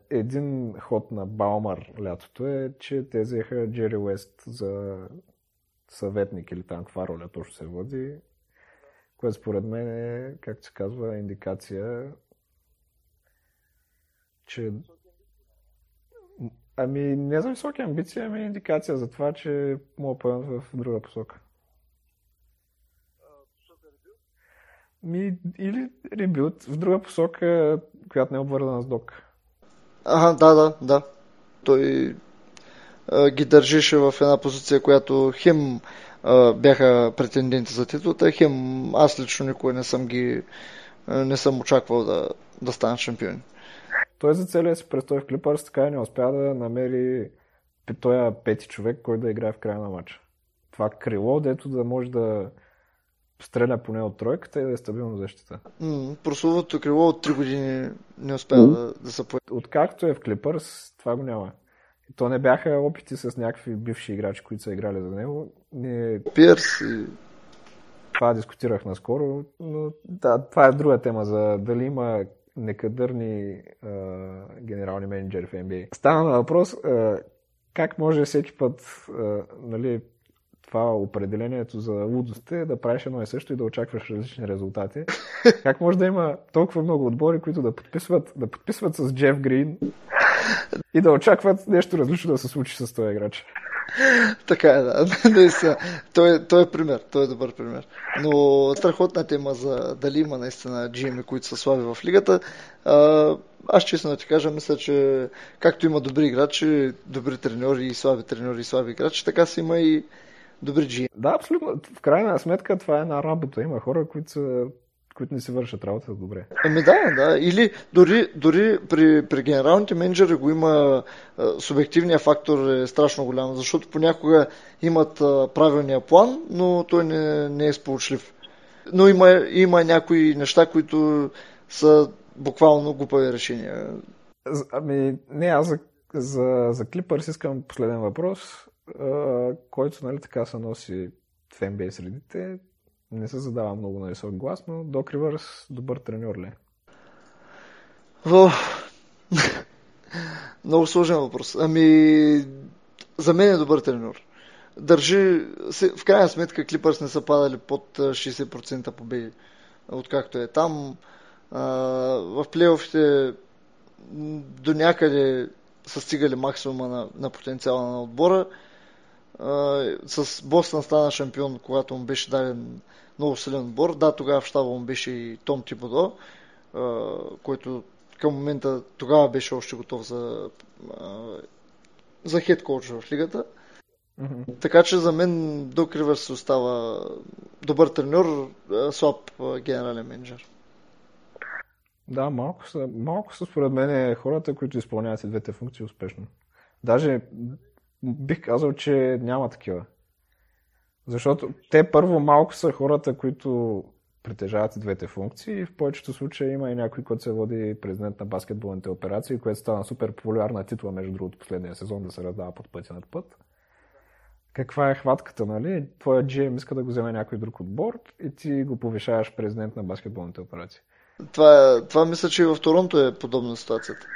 Един ход на Баумар лятото е, че те взеха Джери Уест за съветник или там каква роля точно се води, което според мен е, както се казва, индикация, че Ами не за високи амбиции, ами индикация за това, че мога поемат в друга посока. Ми, или ребют в друга посока, която не е обвързана с док. Ага, да, да, да. Той а, ги държеше в една позиция, която хем а, бяха претенденти за титлата, хем аз лично никога не съм ги не съм очаквал да, да станат шампиони. Той за целия си престой в Клипърс така не успя да намери този пети човек, който да играе в края на матча. Това крило, дето да може да стреля поне от тройката и да е стабилно защита. Mm, прословото крило от 3 години не успя mm. да, да се появи. Откакто е в Клипърс, това го няма. То не бяха опити с някакви бивши играчи, които са играли за него. Не... Пирс и... Това дискутирах наскоро, но да, това е друга тема за дали има некадърни а, генерални менеджери в NBA. Стана на въпрос а, как може всеки път а, нали, това определението за лудост е да правиш едно и също и да очакваш различни резултати. Как може да има толкова много отбори, които да подписват, да подписват с Джеф Грин и да очакват нещо различно да се случи с този играч? така е, да. Той, той е пример. Той е добър пример. Но страхотна тема за дали има наистина GM, които са слаби в лигата. Аз честно да ти кажа, мисля, че както има добри играчи, добри треньори и слаби треньори и слаби играчи, така си има и добри GM. Да, абсолютно. В крайна сметка това е една работа. Има хора, които са които не си вършат работата добре. Ами да, да. Или дори, дори при, при генералните менеджери го има субективният фактор е страшно голям, защото понякога имат правилния план, но той не, не е сполучлив. Но има, има някои неща, които са буквално глупави решения. Ами, не, аз за, за, за Clippers искам последен въпрос, който нали така се носи NBA средите не се задава много на висок глас, но Док Ривърс добър треньор ли? е? Много сложен въпрос. Ами, за мен е добър треньор. Държи, в крайна сметка Клипърс не са падали под 60% победи, откакто е там. В плейофите до някъде са стигали максимума на, на потенциала на отбора. С Бостън стана шампион, когато му беше даден много силен отбор. Да, тогава в щаба му беше и Том Тибодо, който към момента тогава беше още готов за, за хед коуч в лигата. Mm-hmm. Така че за мен Док Ривърс остава добър треньор, слаб генерален менеджер. Да, малко са, малко са според мен хората, които изпълняват и двете функции успешно. Даже бих казал, че няма такива. Защото те първо малко са хората, които притежават и двете функции. В повечето случаи има и някой, който се води президент на баскетболните операции, което стана супер популярна титла, между другото, последния сезон да се раздава под пътя над път. Каква е хватката, нали? Твоя GM иска да го вземе някой друг отбор и ти го повишаваш президент на баскетболните операции. Това, това мисля, че и в Торонто е подобна ситуацията.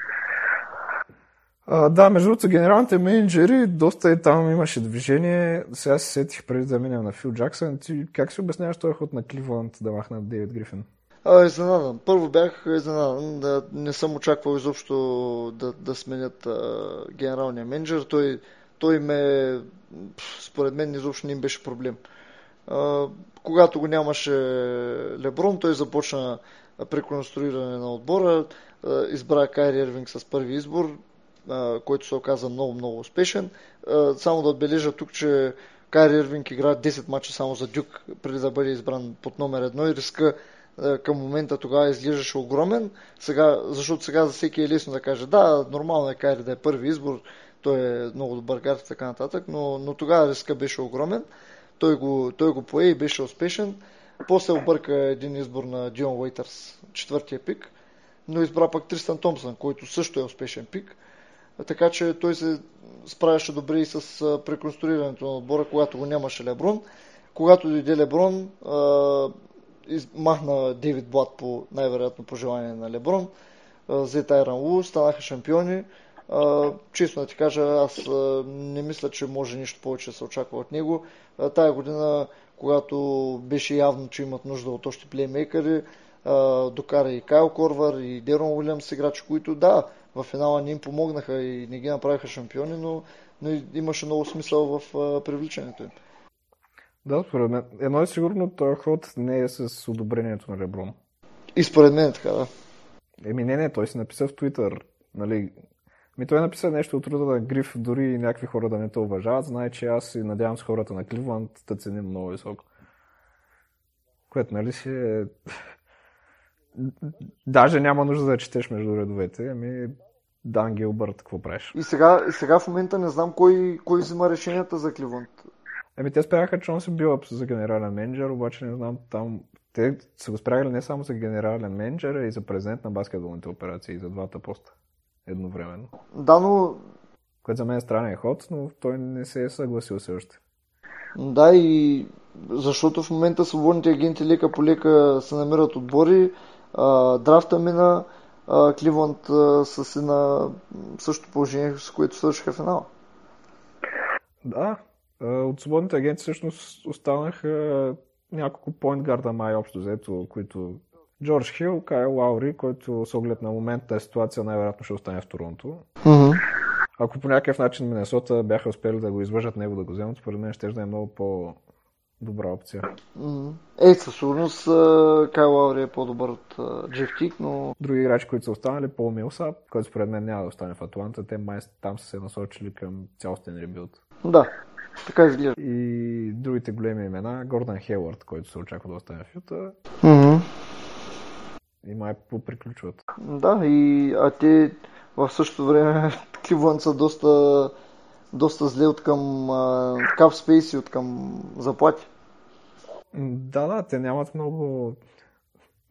Да, между другото, генералните менеджери, доста и там имаше движение. Сега се сетих преди да минем на Фил Джаксън. Ти как си обясняваш този ход на Кливланд да махнат Дейвид Грифин? А, изненадан. Първо бях изненадан. Да, не съм очаквал изобщо да, да сменят а, генералния менеджер. Той, той ме, според мен, изобщо не им беше проблем. А, когато го нямаше Леброн, той започна преконструиране на отбора. Избра Кайри Ервинг с първи избор който се оказа много, много успешен. Само да отбележа тук, че Кайри Ирвинг игра 10 мача само за Дюк, преди да бъде избран под номер едно и риска към момента тогава изглеждаше огромен, сега, защото сега за всеки е лесно да каже да, нормално е Кайри да е първи избор, той е много добър гард и така нататък, но, но тогава риска беше огромен. Той го, той го пое и беше успешен. После обърка един избор на Дион Уейтърс, четвъртия пик, но избра пък Тристан Томпсън, който също е успешен пик така че той се справяше добре и с преконструирането на отбора, когато го нямаше Леброн. Когато дойде Леброн, махна Дейвид Блад по най-вероятно пожелание на Леброн, взе Тайран Лу, станаха шампиони. Честно да ти кажа, аз не мисля, че може нищо повече да се очаква от него. Тая година, когато беше явно, че имат нужда от още плеймейкъри, докара и Кайл Корвар, и Дерон Уилямс, играчи, които да, в финала не им помогнаха и не ги направиха шампиони, но, но имаше много смисъл в а, привличането им. Да, според мен. Едно е сигурно, този ход не е с одобрението на Леброн. И според мен е така, да. Еми не, не, той си написа в Твитър, нали, ми той написа нещо от рода на Гриф, дори и някакви хора да не те уважават, знае, че аз и надявам с хората на Кливланд да ценим много високо. Което, нали си е Даже няма нужда да четеш между редовете. Ами, Дан Гилбърт, какво правиш? И сега, и сега в момента не знам кой, кой взима решенията за Кливънд. Ами те спряха Чонси Билъпс за генерален менеджер, обаче не знам там... Те са го спрягали не само за генерален менеджер, а и за президент на баскетболните операции, за двата поста. Едновременно. Да, но... Което за мен е странен ход, но той не се е съгласил все още. Да, и защото в момента свободните агенти лека по лека се намират отбори, а, драфта мина, а, Кливланд а, са на същото положение, с което свършиха финала. Да, от свободните агенти всъщност останаха няколко поинт гарда май общо взето, които Джордж Хил, Кайл Лаури, който с оглед на момента ситуация най-вероятно ще остане в Торонто. Mm-hmm. Ако по някакъв начин Миннесота бяха успели да го извържат него да го вземат, според мен ще да е много по добра опция. Е, със сигурност Кайл Лаури е по-добър от Джеф Тик, но... Други играчи, които са останали, Пол Милсап, който според мен няма да остане в Атланта, те май там са се насочили към цялостен ребилд. Да, така изглежда. И другите големи имена, Гордан Хелвард, който се очаква да остане в Юта. Mm-hmm. И май поприключват. Да, и а те в същото време Кливланд са доста, доста зле от към кап спейс и от към заплати. Да, да, те нямат много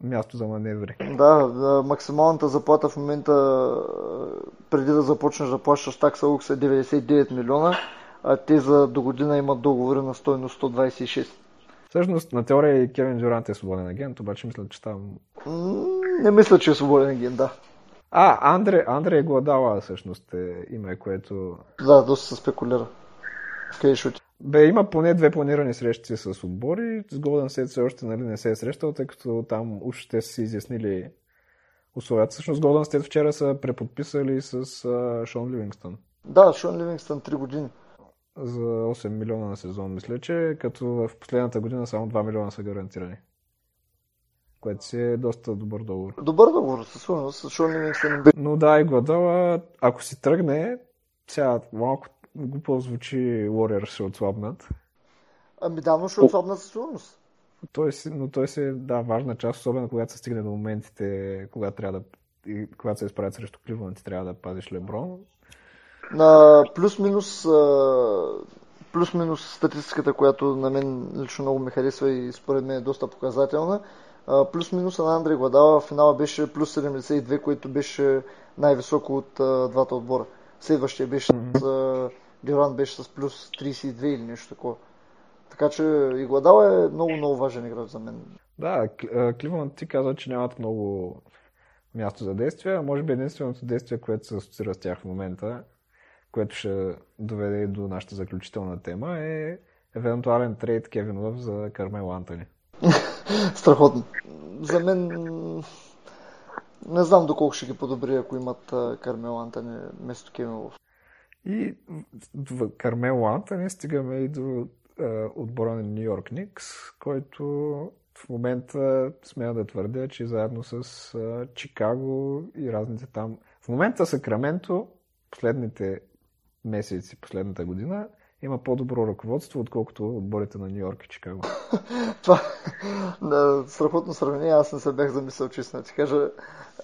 място за маневри. Да, максималната заплата в момента, преди да започнеш да плащаш такса Лукс е 99 милиона, а те за до година имат договори на стойност 126. Всъщност, на теория и Кевин Дюрант е свободен агент, обаче мисля, че там... Не мисля, че е свободен агент, да. А, Андре, Андре Гладала всъщност е име, което... Да, доста се спекулира. Къде ще Бе, има поне две планирани срещи с отбори. С Голден Сет все още нали, не се е срещал, тъй като там уж те са си изяснили условията. Всъщност Голден Стейт вчера са преподписали с uh, Шон Ливингстън. Да, Шон Ливингстън 3 години. За 8 милиона на сезон, мисля, че като в последната година само 2 милиона са гарантирани. Което си е доста добър договор. Добър договор, със сигурност. Шон Ливингстън. Но да, и Гладала, ако си тръгне, сега малко глупо звучи Warriors ще отслабнат. Ами да, но ще отслабнат със сигурност. Той си, но той си да, важна част, особено когато се стигне до моментите, когато трябва да и когато се изправят срещу Кливланд, ти трябва да пазиш Леброн. На плюс-минус плюс-минус статистиката, която на мен лично много ми харесва и според мен е доста показателна. Плюс-минуса на Андрей Гладала в финала беше плюс 72, което беше най-високо от двата отбора. Следващия беше mm-hmm. с Дюран беше с плюс 32 или нещо такова. Така че и Гладал е много, много важен играч за мен. Да, Кливанд ти каза, че нямат много място за действие. Може би единственото действие, което се асоциира с тях в момента, което ще доведе до нашата заключителна тема, е евентуален трейд Кевин Лъв за Кармел Антони. Страхотно. За мен не знам доколко ще ги подобри, ако имат Кармел Антони вместо Кевин Лъв. И в Кармел Антони стигаме и до отбора на Нью Йорк Никс, който в момента смея да твърдя, че заедно с Чикаго и разните там. В момента Сакраменто, последните месеци, последната година, има по-добро ръководство, отколкото отборите на Нью Йорк и Чикаго. Това на страхотно сравнение, аз не се бях замислял, честно ти кажа.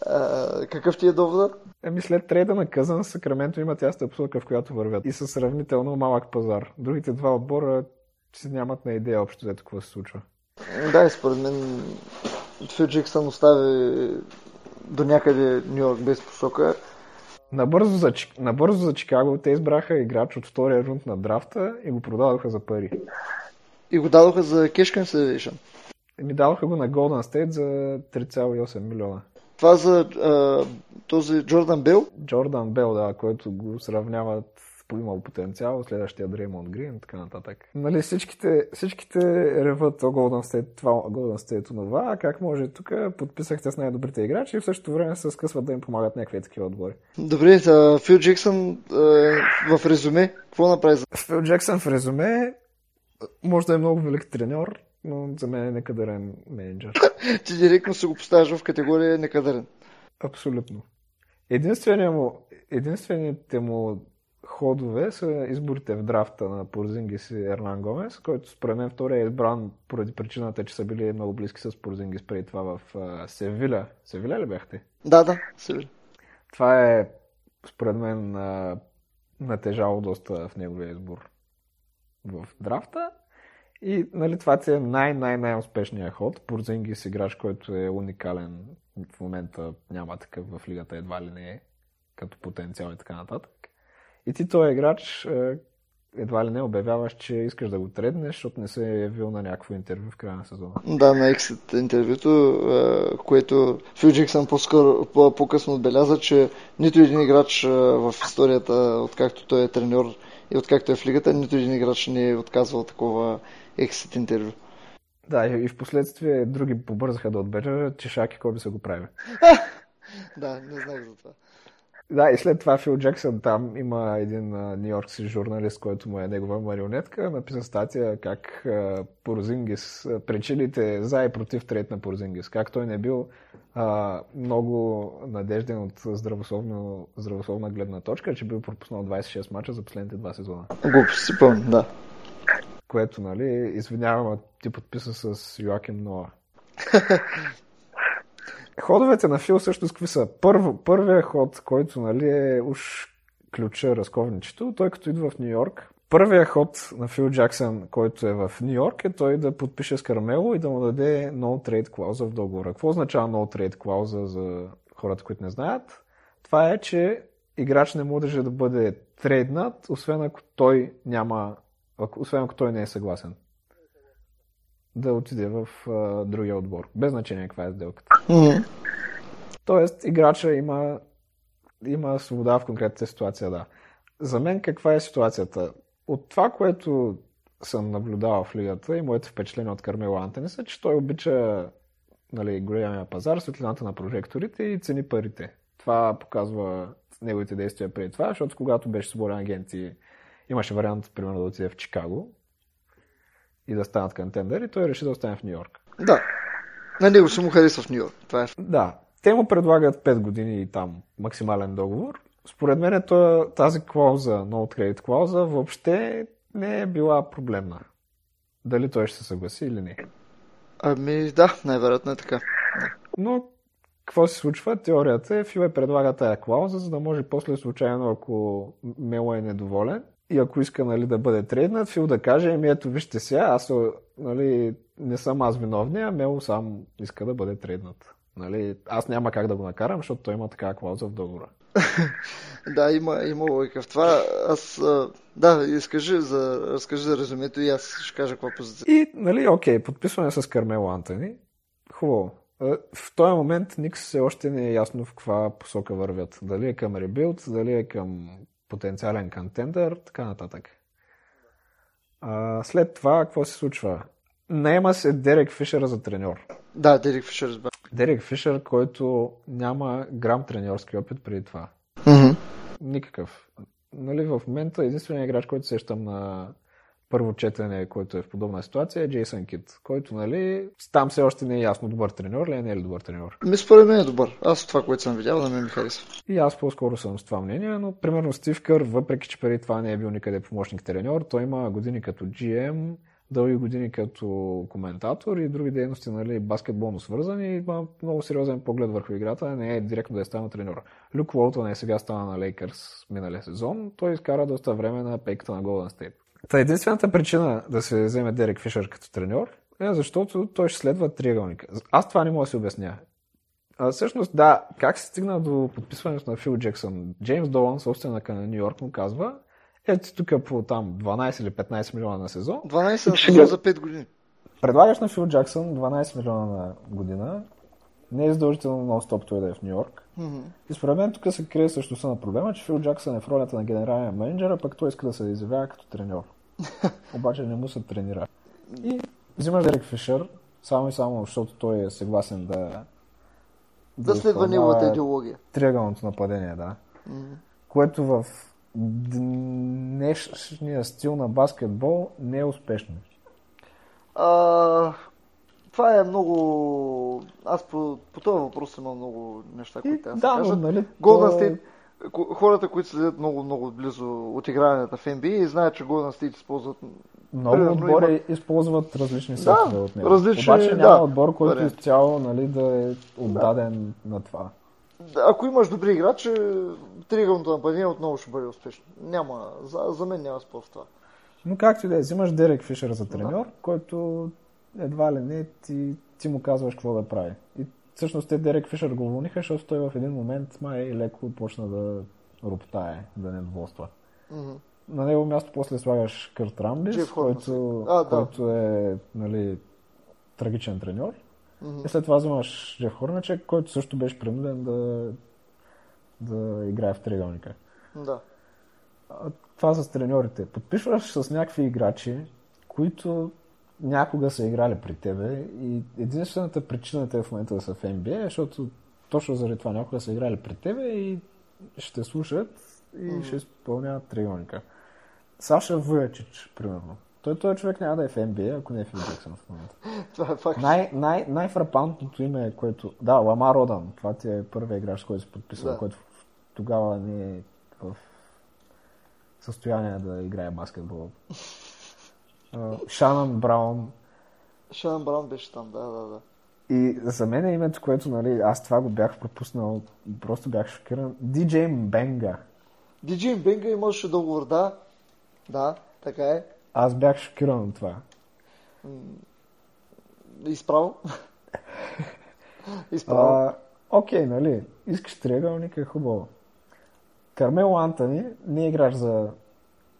А, какъв ти е доводът? Еми след трейда на Къзан, Сакраменто има тяста посока, в която вървят. И със сравнително малък пазар. Другите два отбора си нямат на идея общо за какво се случва. Да, и според мен Фил Джексън остави до някъде Нью Йорк без посока. Набързо за, набързо за Чикаго те избраха играч от втория рунд на драфта и го продадоха за пари. И го дадоха за Cash Consideration. Ми дадоха го на Golden State за 3,8 милиона. Това за а, този Джордан Бел? Джордан Бел, да, който го сравняват имал потенциал, следващия Дреймонд Грин така нататък. Нали, всичките, всичките реват о Golden State, това, Golden State това, как може тук подписахте с най-добрите играчи и в същото време се скъсват да им помагат някакви такива отбори. Добре, а Фил Джексън е, в резюме, какво направи? Фил Джексън в резюме може да е много велик треньор, но за мен е некадърен менеджер. Ти директно се го поставяш в категория некадърен. Абсолютно. Единственият му, единствените му ходове са изборите в драфта на Порзингис и Ернан Гомес, който според мен втория е избран поради причината, че са били много близки с Порзингис преди това в Севиля. Севиля ли бяхте? Да, да, Севиля. Това е според мен натежало доста в неговия избор в драфта. И нали, това е най-най-най-успешният ход. Порзингис играч, който е уникален. В момента няма такъв в лигата, едва ли не е като потенциал и така нататък. И ти този играч е, едва ли не обявяваш, че искаш да го треднеш, защото не се е явил на някакво интервю в края на сезона. Да, на Exit интервюто, е, което Фил Джексън по-късно отбеляза, че нито един играч е, в историята, откакто той е треньор и откакто е в лигата, нито един играч не е отказвал такова Exit интервю. Да, и в последствие други побързаха да отбележат, че Шаки кой би се го прави. да, не знаех за това. Да, и след това Фил Джексън там има един нью йоркски журналист, който му е негова марионетка, написа статия как uh, Порзингис, причините за и против трет на Порзингис, как той не е бил uh, много надежден от здравословно, здравословна гледна точка, че бил пропуснал 26 мача за последните два сезона. Глупо си пълни, да. Което, нали, извинявам, ти подписа с Йоаким Ноа. Ходовете на Фил също какви са? Първо, първият ход, който нали, е уж ключа, разковничето, той като идва в Нью Йорк, първият ход на Фил Джаксън, който е в Нью Йорк, е той да подпише с Кармело и да му даде no trade клауза в договора. Какво означава no trade клауза за хората, които не знаят? Това е, че играч не може да бъде трейднат, освен ако той няма, освен ако той не е съгласен. Да отиде в а, другия отбор. Без значение каква е сделката. Мгм. Тоест, играча има, има свобода в конкретната ситуация, да. За мен каква е ситуацията? От това, което съм наблюдавал в лигата и моите впечатления от Кармело Антони са, че той обича нали, големия пазар, светлината на прожекторите и цени парите. Това показва неговите действия преди това, защото когато беше свободен агент и имаше вариант, примерно, да отиде в Чикаго и да станат контендери, той реши да остане в Нью Йорк. Да. На него ще му харесва в Нью Йорк. Това е. Да, те му предлагат 5 години и там максимален договор. Според мен това- тази клауза, no trade клауза, въобще не е била проблемна. Дали той ще се съгласи или не. Ами да, най-вероятно е така. Но какво се случва? Теорията е, Фил е предлага тая клауза, за да може после случайно, ако Мело е недоволен и ако иска нали, да бъде трейднат, Фил да каже, еми ето вижте сега, аз нали, не съм аз виновния, а Мело сам иска да бъде трейднат. Нали, аз няма как да го накарам, защото той има такава клауза в договора. Да, има, има логика в това. Аз, да, изкажи за, разкажи за резюмето и аз ще кажа каква позиция. И, нали, окей, подписване с Кармело Антони. Хубаво. Е, В този момент Никс все още не е ясно в каква посока вървят. Дали е към ребилд, дали е към потенциален контендър, така нататък. А, след това, какво се случва? Наема се Дерек Фишер за треньор. Да, Дерек Фишер разбра. Дерек Фишер, който няма грам треньорски опит преди това. Мгм. Никакъв. Нали, в момента единственият играч, който сещам на първо четене, който е в подобна ситуация, е Джейсън Кит, който, нали, там все още не е ясно добър треньор ли е, не е ли добър треньор. Ми според мен е добър. Аз това, което съм видял, на мен ми харесва. И аз по-скоро съм с това мнение, но примерно Стив Кър, въпреки че преди това не е бил никъде помощник треньор, той има години като GM, дълги години като коментатор и други дейности, нали, баскетболно свързани и има много сериозен поглед върху играта, не е директно да е станал треньор. Люк Уолтън е сега стана на Лейкърс миналия сезон, той изкара доста време на пейката на Голден Стейт. Та единствената причина да се вземе Дерек Фишер като треньор е защото той ще следва триъгълника. Аз това не мога да си обясня. А, всъщност, да, как се стигна до подписването на Фил Джексън? Джеймс Долан, собственика на Нью Йорк, му казва, ето тук по там 12 или 15 милиона на сезон, 12 на сезон за 5 години. предлагаш на Фил Джаксън 12 милиона на година, не е задължително нон-стоп той да е в Нью Йорк. Мгм. И според мен тук се крие същността на проблема, че Фил Джаксън е в ролята на генерален менеджер, а пък той иска да се изявява като треньор. Обаче не му се тренира. И взимаш Дерек Фишер, само и само, защото той е съгласен да... Да следва изпълнява неговата идеология. Триъгълното нападение, да. Мгм. Което в днешния стил на баскетбол не е успешно. А, това е много... Аз по, по този въпрос имам много неща, които трябва да да, кажат. нали, Golden то- State, ко- хората, които следят много, много близо от игрането в NBA и знаят, че Golden State използват Много примерно отбори използват различни сетове от него. различни, Обаче няма да, отбор, който изцяло нали, да е отдаден на това. Да, Ако имаш добри играчи, триъгълното нападение отново ще бъде успешно. Няма, за, за мен няма спор в това. Но както и да е, взимаш Дерек Фишер за треньор, който едва ли не ти, ти му казваш какво да прави. И всъщност те Дерек Фишер го уволниха, защото той в един момент май леко почна да роптае, да недоволства. Мгм. На него място после слагаш Кърт Рамбис, който, А, да. който е нали, трагичен треньор. Мгм. И след това взимаш Джеф Хорначек, който също беше принуден да, да играе в триъгълника. Да. А, Това с треньорите. Подписваш с някакви играчи, които някога са играли при тебе и единствената причина те в момента да са в NBA е, защото точно заради това някога са играли при тебе и ще слушат и ще изпълняват триъгълника. Саша Вуячич, примерно. Той този човек няма да е в NBA, ако не е в Джексън в момента. Това е факт. Най- най- най-фрапантното име, което... Да, Ламар Родан. Това ти е първият играч, който се подписва, Да. който тогава не е в състояние да играе баскетбол. А, Шанан Браун. Шанан Браун беше там, да, да, да. И за мен е името, което, нали, аз това го бях пропуснал, просто бях шокиран. DJ Бенга. Диджей Бенга имаше договор, да. Да, така е. Аз бях шокиран от това. Изправо. Изправо. А, окей, нали, искаш триъгълник е хубаво. Кармело Антони не е играч за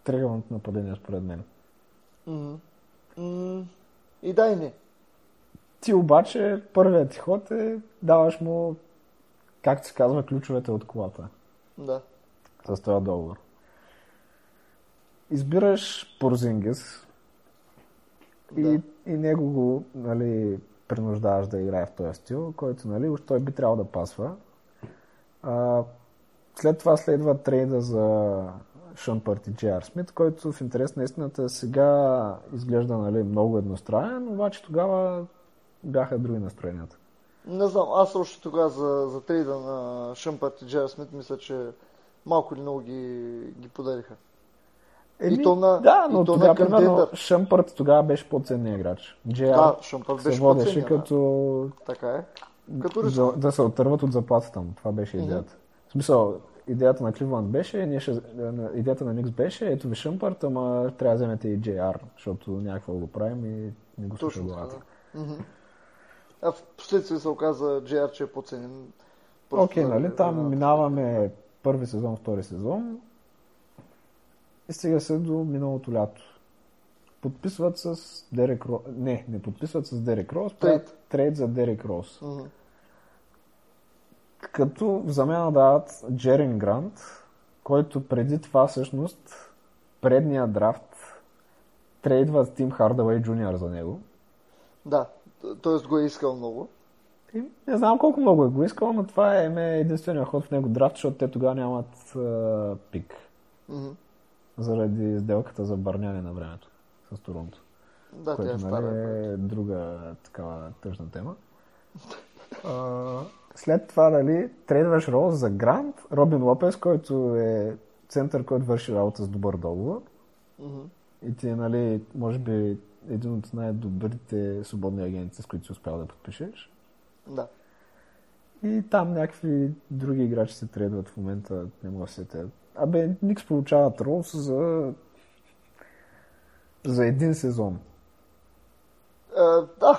триъгълното нападение, според мен. М, И да и не. Ти обаче, първият ти ход е, даваш му, както се казва, ключовете от колата Да. с този договор. Избираш Порзингис и, Да. и него го нали, принуждаваш да играе в този стил, който нали, уж той би трябвало да пасва. А, след това следва трейда за Шънпърт и Джейар Смит, който в интерес на истината сега изглежда нали, много едностранен, обаче тогава бяха други настроенията. Не знам, аз още тогава за, за трейда на Шъмпърт и Джер Смит мисля, че малко или много ги, ги подариха. И то на- да, и но то на тогава, примерно. Шънпърт тогава беше по-ценният играч. Джейар Да, Шъмпърт беше водеше като Така е. Като да, да се отърват от заплатата му. Това беше идеята. В смисъл, идеята на Кливланд беше, ние ще, идеята на Никс беше, ето ви Шъмпърт, ама трябва да вземете и JR, защото някакво да го правим и не го слуша главата. да. А в последствие се оказа Джер, че е по-ценен. Окей, да- нали, там да- минаваме първи сезон, втори сезон и стига се до миналото лято. Подписват с Дерек Рос. Не, не подписват с Дерек Рос, правят трейд за Дерек Рос. Мгм. Като в замяна дават Джерин Грант, който преди това всъщност предния драфт трейдват Тим Хардавей Джуниор за него. Да, т.е. го е искал много. И не знам колко много е го искал, но това е ме единствения ход в него драфт, защото те тогава нямат а, пик. Мгм. Заради сделката за бърняне на времето с Торонто. Да, тя което е нали, е друга такава тъжна тема. А, след това, нали, трейдваш Роуз за Грант, Робин Лопес, който е център, който върши работа с добър договор. Мгм. И ти е, нали, може би един от най-добрите свободни агенти, с които си успял да подпишеш. Да. И там някакви други играчи се трейдват в момента, не мога да се сетя. Абе, Никс получават Роуз за за един сезон. Е, да,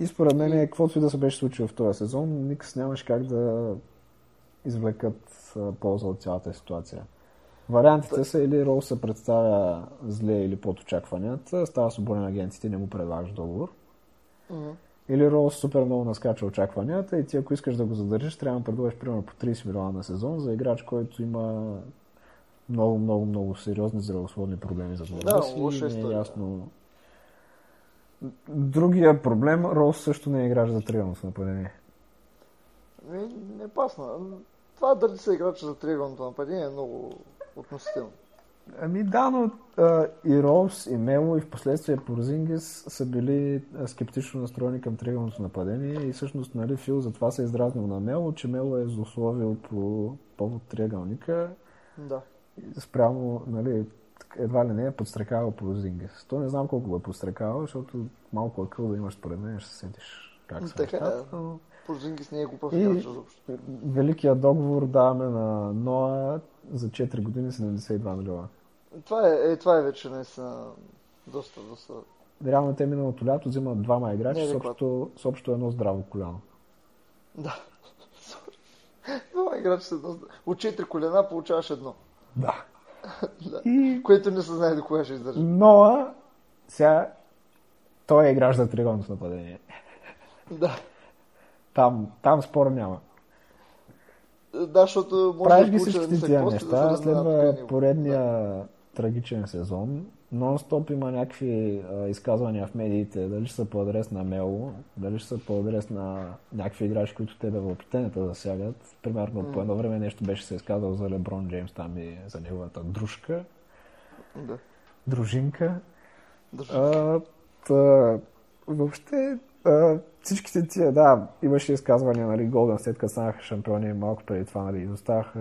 И според мен, каквото и да се беше случило в този сезон, Никс нямаше как да извлекат полза от цялата ситуация. Вариантите са или Роу се представя зле или под очакванията, става свободен агент и не му предлагаш договор. Мгм. Или Роуз супер много наскача очакванията и ти ако искаш да го задържиш, трябва да предложиш примерно по 30 милиона на сезон за играч, който има много, много, много сериозни здравословни проблеми за глава Да, лоша не е история. ясно. Другия проблем, Роуз също не е играч за триумф нападение. не, не пасна. Това дали са играчи за триъгълното нападение е много относително. Ами да, но а, и Роуз, и Мело, и в последствие Порзингис са били скептично настроени към триъгълното нападение и всъщност нали, Фил затова се е издразнил на Мело, че Мело е злословил по повод триъгълника Да. спрямо, нали, едва ли не е подстрекавал Порзингис. То не знам колко го е подстрекавал, защото малко акъл да имаш според мен, ще се сетиш как са Така е. нещата, но Порзингис не е глупав И-. Великия договор даваме на Ноа за 4 години 72 милиона. Това е, е, това е вече наистина доста, доста... Реално те миналото лято взимат двама играчи с общо, с общо едно здраво коляно. Да. Това играч се доста... От четири колена получаваш едно. Да. Да. И Което не се знае до кога ще издържи. Ноа, сега, той е играч за триъгълното нападение. Да. Там, там спор няма. Да, защото може Правиш да ги получи всички нисък тия неща, да следва поредния трагичен сезон. Нон-стоп има някакви а, изказвания в медиите, дали ще са по адрес на Мело, дали ще са по адрес на някакви играчи, които те да въплетенията засягат. Примерно по едно време нещо беше се изказал за Леброн Джеймс там и за неговата дружка, Да. дружинка. Държи. А, та, въобще а, всичките тия, да, имаше изказвания, нали, Голден след като станаха шампиони малко преди това, нали, изоставаха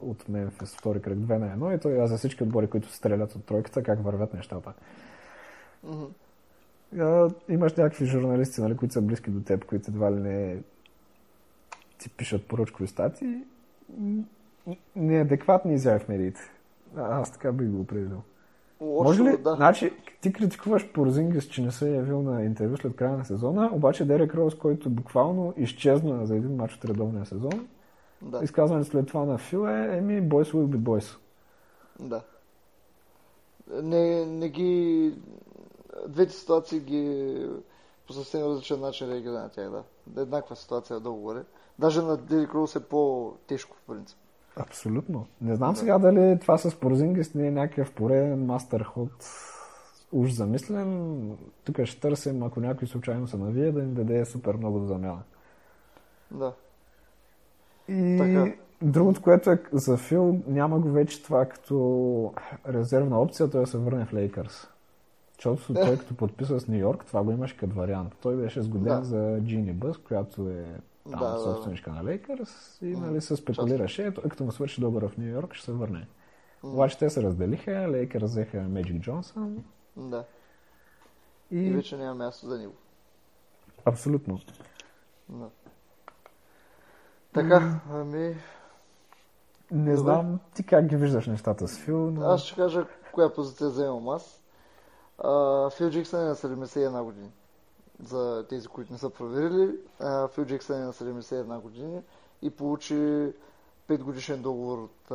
от Мемфис втори кръг 2 на 1 и той за всички отбори, които стрелят от тройката, как вървят нещата. А, имаш някакви журналисти, нали, които са близки до теб, които едва ли не ти пишат поръчкови статии. Неадекватни изяви в медиите. Аз така бих го определил. Лошо, Може ли? да. Значи, ти критикуваш Порзингис, че не се е явил на интервю след края на сезона, обаче Дерек Роуз, който буквално изчезна за един матч от редовния сезон, Да. изказването след това на Фил е, еми, boys will be boys. Да. Не, не ги... Двете ситуации ги по съвсем различен начин реагира на тях, да. Еднаква ситуация долу-горе. Даже на Дели Крус е по-тежко, в принцип. Абсолютно. Не знам сега дали това с Порзингис не е някакъв пореден мастер ход уж замислен. Тук ще търсим, ако някой случайно се навие, да ни даде супер много за замяна. Да. И така. другото, което е за Фил, няма го вече това като резервна опция, той да се върне в Лейкърс. Защото той като подписа с Нью Йорк, това го имаше като вариант. Той беше сгоден да. за Джини Бъс, която е там да, собственичка да. на Лейкърс и нали, се спекулираше, ето, като му свърши добър в Нью Йорк, ще се върне. Mm. Обаче те се разделиха, Лейкърс взеха Меджик Джонсън. Да. И... и вече няма място за него. Абсолютно. Да. Така, ами... Не Добре. знам ти как ги виждаш нещата с Фил, но... Аз ще кажа коя позиция вземам аз. А, Фил Джиксън е на 71 години за тези, които не са проверили. Фил Джексън е на 71 години и получи 5 годишен договор от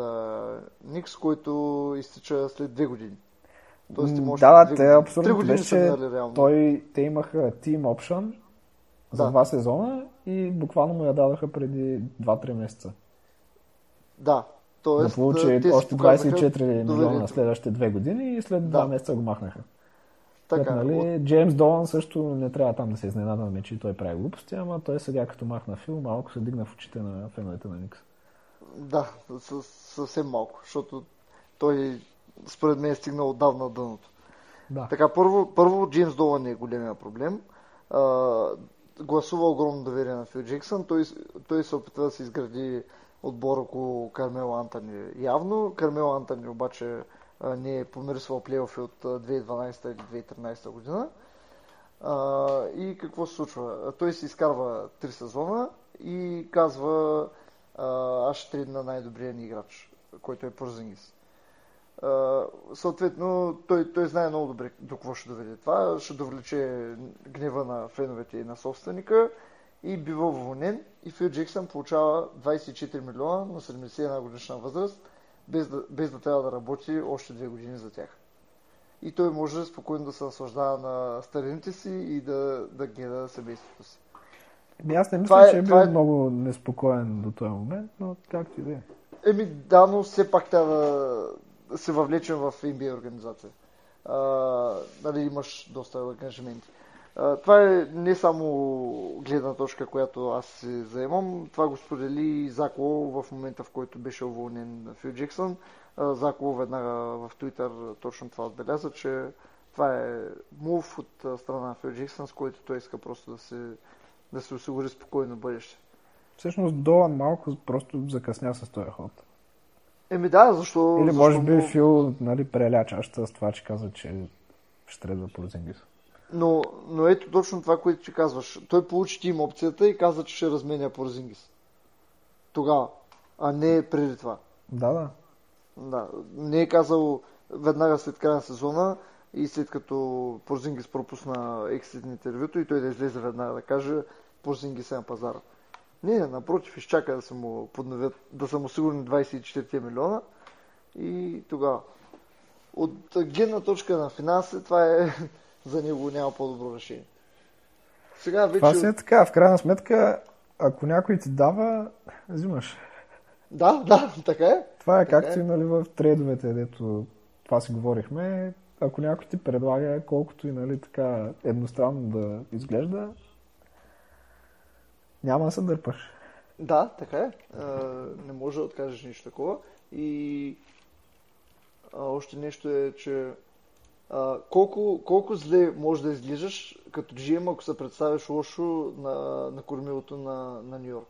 Никс, който изтича след 2 години. Тоест, ти да, да, те абсолютно години беше, дали, реално. Той, те имаха Team Option за да. два сезона и буквално му я дадаха преди 2-3 месеца. Да, Тоест, да получи още 24 милиона на следващите две години и след два да. месеца го махнаха. Така, нали, от... Джеймс Долан също не трябва там да се изненадаме, че той прави глупости, ама той сега като махна филм, малко се дигна в очите на феновете на Никс. Да, съвсем малко, защото той според мен е стигнал отдавна дъното. Да. Така, първо, първо Джеймс Долан е големия проблем. А, гласува огромно доверие на Фил Джексън. Той, той се опитва да се изгради отбор около Кармел Антони явно. Кармел Антони обаче не е помирисвал плейофи от 2012 или 2013 година. А, и какво се случва? Той се изкарва три сезона и казва аз ще тридна най-добрия ни играч, който е Порзингис. съответно, той, той знае много добре до какво ще доведе това. Ще довлече гнева на феновете и на собственика и бива уволнен. И Фил Джексън получава 24 милиона на 71 годишна възраст без да, без да трябва да работи още две години за тях. И той може спокойно да се наслаждава на старините си и да, да гледа семейството си. Еми аз не мисля, е, че е бил е... много неспокоен до този момент, но както и да е. Еми да, но все пак трябва да се въвлечем в NBA организация. А, нали, имаш доста ангажименти това е не само гледна точка, която аз се заемам. Това го сподели Закло в момента, в който беше уволнен Фил Джексън. Закло веднага в Твитър точно това отбеляза, че това е мув от страна на Фил Джексън, с който той иска просто да се, да се осигури спокойно бъдеще. Всъщност Долан малко просто закъсня с този ход. Еми да, защо... Или може защо... би Фил нали, преля чашата с това, че каза, че ще трябва да. Но, но ето точно това, което ти казваш. Той получи тим опцията и каза, че ще разменя Порзингис. Тогава. А не преди това. Да, да. Да. Не е казал веднага след края на сезона и след като Порзингис пропусна ексит интервюто и той да излезе веднага да каже Порзингис е на пазара. Не, напротив, изчака да са му подновят, да са му сигурни 24 милиона и тогава. От гледна точка на финанси, това е за него няма по-добро решение. Сега вече... Това си е така. В крайна сметка, ако някой ти дава, взимаш. Да, да, така е. Това е така както е. и нали, в трейдовете, дето това си говорихме. Ако някой ти предлага, колкото и нали, така едностранно да изглежда, няма да се дърпаш. Да, така е. А, не може да откажеш нищо такова. И а, още нещо е, че а, колко, колко зле може да изглеждаш като GM, ако се представиш лошо на, на кормилото на, на Нью Йорк?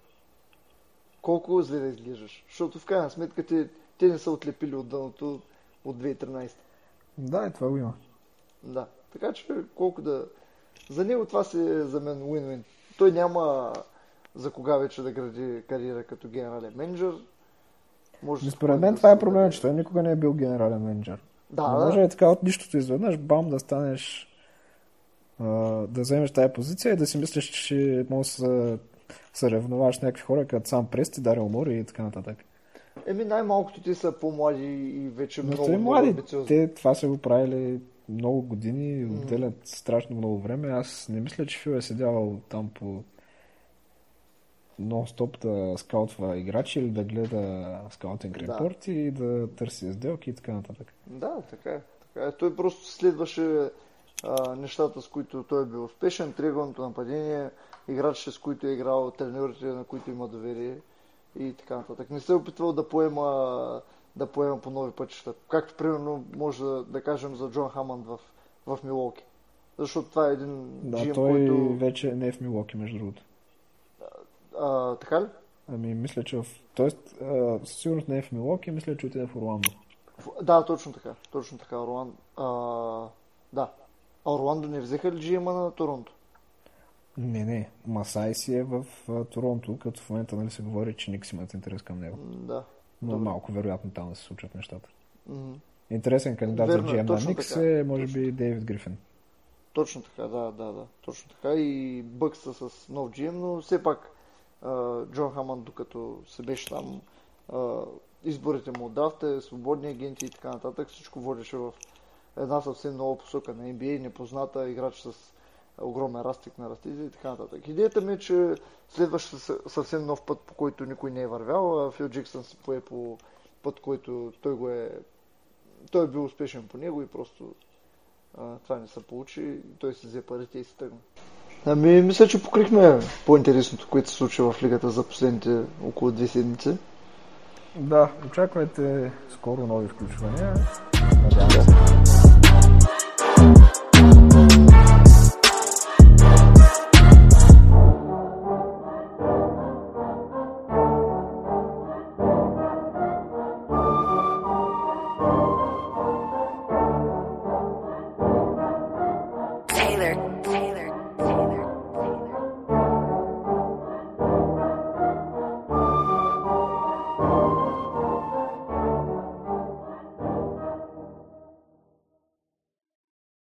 Колко зле да изглеждаш? Защото в крайна сметка те, те не са отлепили от дъното от 2013. Да, и това го има. Да. Така че колко да... За него това си е за мен win-win. Той няма за кога вече да гради кариера като генерален менеджер. Може Според мен да това е проблема, че той никога не е бил генерален менеджер. Да, не може да. е така от нищото изведнъж, бам, да станеш да вземеш тази позиция и да си мислиш, че може да се ревноваш някакви хора, като сам Прести, Дарил Мори и така нататък. Еми най-малкото ти са по-млади и вече Но много, много млади. Амбициозни. Те това са го правили много години, отделят страшно много време. Аз не мисля, че Фил е седял там по нон-стоп да скаутва играчи или да гледа скаутинг Да. репорти и да търси сделки и така нататък. Да, така е. Така е. Той просто следваше а, нещата, с които той е бил успешен, триъгълното нападение, играчите, с които е играл, треньорите, на които има доверие и така нататък. Не се е опитвал да поема, да поема по нови пътища. Както примерно може да, да кажем за Джон Хамънд в, в Милоки. Защото това е един Да, GM, той който... вече не е в Милоки, между другото. А, така ли? Ами, мисля, че в... Тоест, а, със сигурност не е в Милоки, мисля, че отиде в Орландо. Да, точно така. Точно така, Орландо. А, да. А Орландо не взеха ли GM на Торонто? Не, не. Масай си е в а, Торонто, като в момента нали, се говори, че Никс имат интерес към него. Да. Но Добре. малко вероятно там да се случват нещата. М, Интересен кандидат Верно за GM на точно Никс така. е, може би, Дейвид Грифин. Точно така, да, да, да. Точно така. И Бъкса с нов GM, но все пак Джон Хамън, докато се беше там, изборите му от драфта, свободни агенти и така нататък, всичко водеше в една съвсем нова посока на NBA, непозната, играч с огромен растик на растите и така нататък. Идеята ми е, че следващ съвсем нов път, по който никой не е вървял, Фил Джексън се пое по път, който той го е той е бил успешен по него и просто а, това не се получи. Той си взе парите и се тръгна. Ами, мисля, че покрихме по-интересното, което се случи в лигата за последните около две седмици. Да, очаквайте скоро нови включвания. Надявам се.